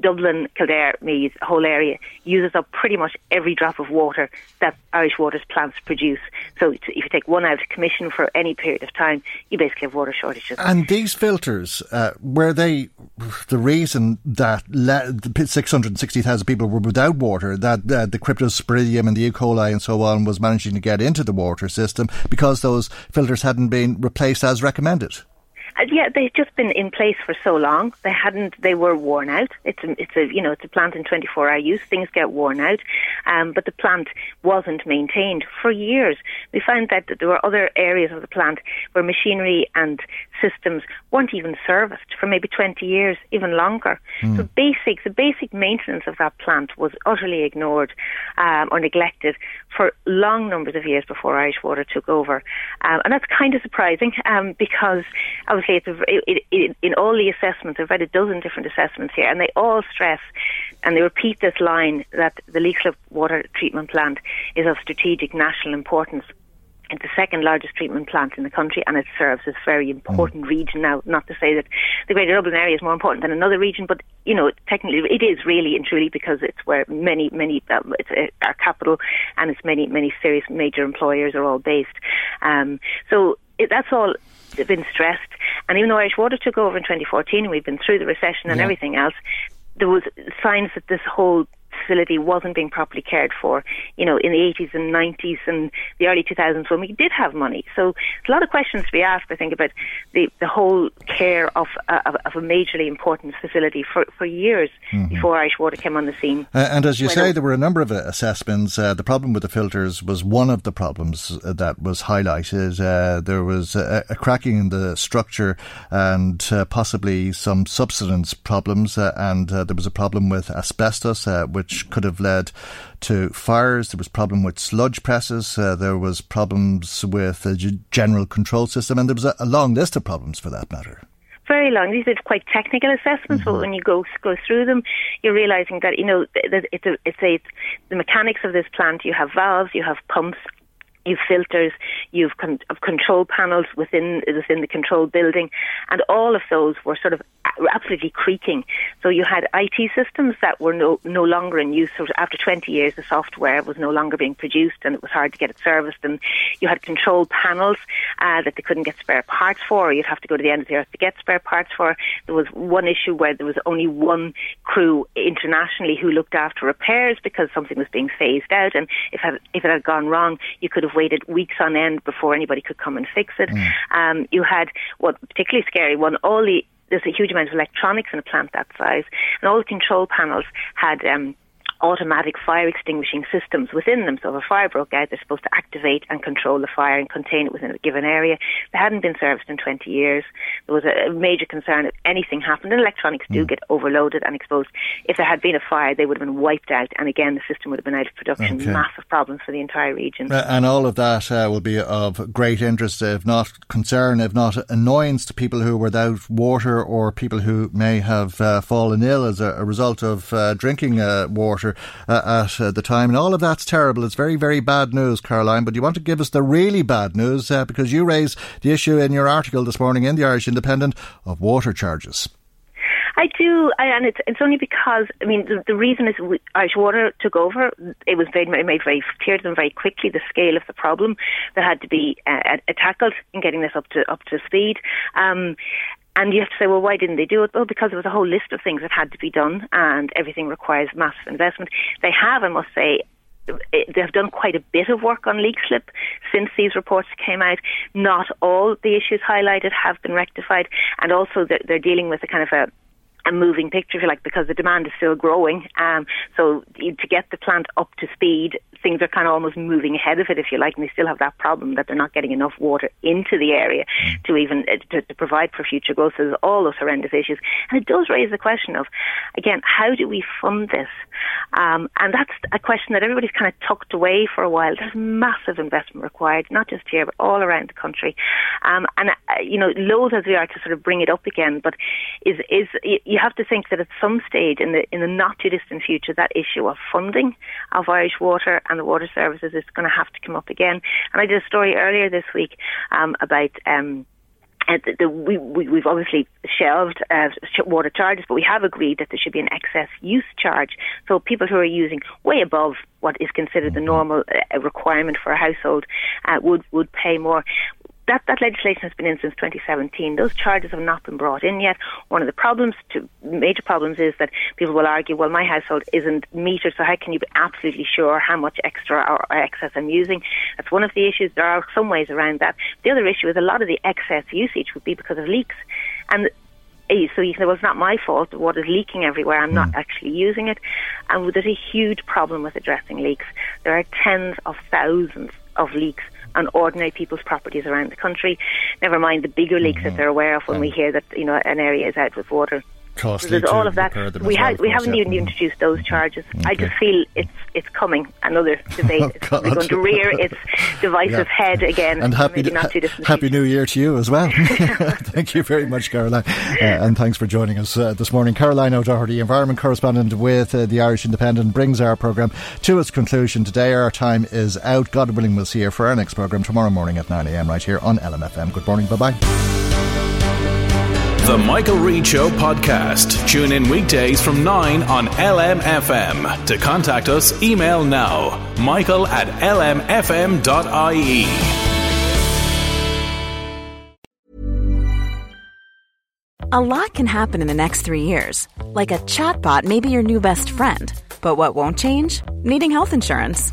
Dublin, Kildare, Meath, whole area uses up pretty much every drop of water that Irish Water's plants produce. So if you take one out of commission for any period of time, you basically have water shortages. And these filters, uh, were they the reason that le- 660,000 people were without water, that uh, the cryptosporidium and the E. coli and so on was managing to get into the water system because those filters hadn't been replaced as recommended? Uh, yeah, they've just been in place for so long. They hadn't. They were worn out. It's a, it's a, you know, it's a plant in 24-hour use. Things get worn out, um, but the plant wasn't maintained for years. We found that there were other areas of the plant where machinery and systems weren't even serviced for maybe 20 years, even longer. Mm. So basic, the basic maintenance of that plant was utterly ignored um, or neglected for long numbers of years before Irish Water took over, um, and that's kind of surprising um, because obviously it's a, it, it, in all the assessments. I've read a dozen different assessments here, and they all stress and they repeat this line that the Leixlip water treatment plant is of strategic national importance It's the second largest treatment plant in the country, and it serves this very important mm. region. Now, not to say that the Greater Dublin area is more important than another region, but you know, technically, it is really and truly because it's where many, many, um, it's uh, our capital, and it's many, many serious major employers are all based. Um, so it, that's all been stressed. And even though Irish Water took over in 2014, and we've been through the recession and yeah. everything else, there was signs that this whole facility wasn't being properly cared for, you know, in the 80s and 90s and the early 2000s when we did have money. So there's a lot of questions to be asked, I think, about the, the whole care of, uh, of, of, a majorly important facility for, for years mm-hmm. before Irish Water came on the scene. Uh, and as you say, there were a number of uh, assessments. Uh, the problem with the filters was one of the problems uh, that was highlighted. Uh, there was a, a, cracking in the structure and possibly some subsidence problems, and there was a problem with asbestos, which which could have led to fires. There was problem with sludge presses. Uh, there was problems with the general control system, and there was a, a long list of problems for that matter very long. These are quite technical assessments, mm-hmm. but when you go go through them, you're realizing that you know it's a, it's a the mechanics of this plant. You have valves, you have pumps, You've filters, you've con- control panels within within the control building, and all of those were sort of absolutely creaking. So you had IT systems that were no no longer in use. So after 20 years, the software was no longer being produced, and it was hard to get it serviced. And you had control panels uh, that they couldn't get spare parts for, or you'd have to go to the end of the earth to get spare parts for. There was one issue where there was only one crew internationally who looked after repairs because something was being phased out, and if it, if it had gone wrong, you could have have waited weeks on end before anybody could come and fix it. Mm. Um, you had what particularly scary one, all the there's a huge amount of electronics in a plant that size, and all the control panels had um, automatic fire extinguishing systems within them. So if a fire broke out, they're supposed to activate and control the fire and contain it within a given area. They hadn't been serviced in 20 years. There was a major concern if anything happened, and electronics do mm. get overloaded and exposed. If there had been a fire, they would have been wiped out, and again, the system would have been out of production. Okay. Massive problems for the entire region. Uh, and all of that uh, will be of great interest, if not concern, if not annoyance to people who were without water or people who may have uh, fallen ill as a, a result of uh, drinking uh, uh, at uh, the time. And all of that's terrible. It's very, very bad news, Caroline. But you want to give us the really bad news uh, because you raised the issue in your article this morning in the Irish Independent of water charges. I do, and it's it's only because I mean the, the reason is we, Irish Water took over. It was made, made very clear to them very quickly the scale of the problem that had to be uh, tackled in getting this up to up to speed. Um, and you have to say, well, why didn't they do it? Well, because there was a whole list of things that had to be done, and everything requires massive investment. They have, I must say, they've done quite a bit of work on leak slip since these reports came out. Not all the issues highlighted have been rectified, and also they're dealing with a kind of a a moving picture, if you like, because the demand is still growing. Um, so to get the plant up to speed, things are kind of almost moving ahead of it, if you like, and they still have that problem that they're not getting enough water into the area mm. to even uh, to, to provide for future growth. So there's all those horrendous issues, and it does raise the question of, again, how do we fund this? Um, and that's a question that everybody's kind of tucked away for a while. There's massive investment required, not just here, but all around the country. Um, and uh, you know, loath as we are to sort of bring it up again, but is is you have to think that at some stage in the in the not too distant future, that issue of funding of Irish Water and the water services is going to have to come up again. And I did a story earlier this week um, about. Um, uh, the, the, we, we, have obviously shelved uh, water charges, but we have agreed that there should be an excess use charge. So people who are using way above what is considered the normal uh, requirement for a household uh, would would pay more that, that legislation has been in since 2017. Those charges have not been brought in yet. One of the problems, to, major problems, is that people will argue, well, my household isn't metered, so how can you be absolutely sure how much extra or, excess I'm using? That's one of the issues. There are some ways around that. The other issue is a lot of the excess usage would be because of leaks. And eh, so you say, well, it's not my fault. The water's leaking everywhere. I'm mm. not hmm. actually using it. And there's a huge problem with addressing leaks. There are tens of thousands of leaks on ordinary people's properties around the country. Never mind the bigger leaks mm-hmm. that they're aware of when we hear that you know an area is out with water. Costly there's all of that. We as well, we haven't even introduced those charges. I just feel it's it's coming. Another debate. probably going to rear its divisive Yeah. head again. And happy, happy New Year to you as well. Thank you very much, Caroline. Uh, and thanks for joining us uh, this morning. Caroline O'Doherty, environment correspondent with uh, the Irish Independent, brings our programme to its conclusion today. Our time is out. God willing, we'll see you for our next programme tomorrow morning at 9am right here on LMFM. Good morning. Bye bye. The Michael Reade Show podcast. Tune in weekdays from 9 on LMFM. To contact us, email now michael at lmfm.ie. A lot can happen in the next three years. Like a chatbot may be your new best friend. But what won't change? Needing health insurance.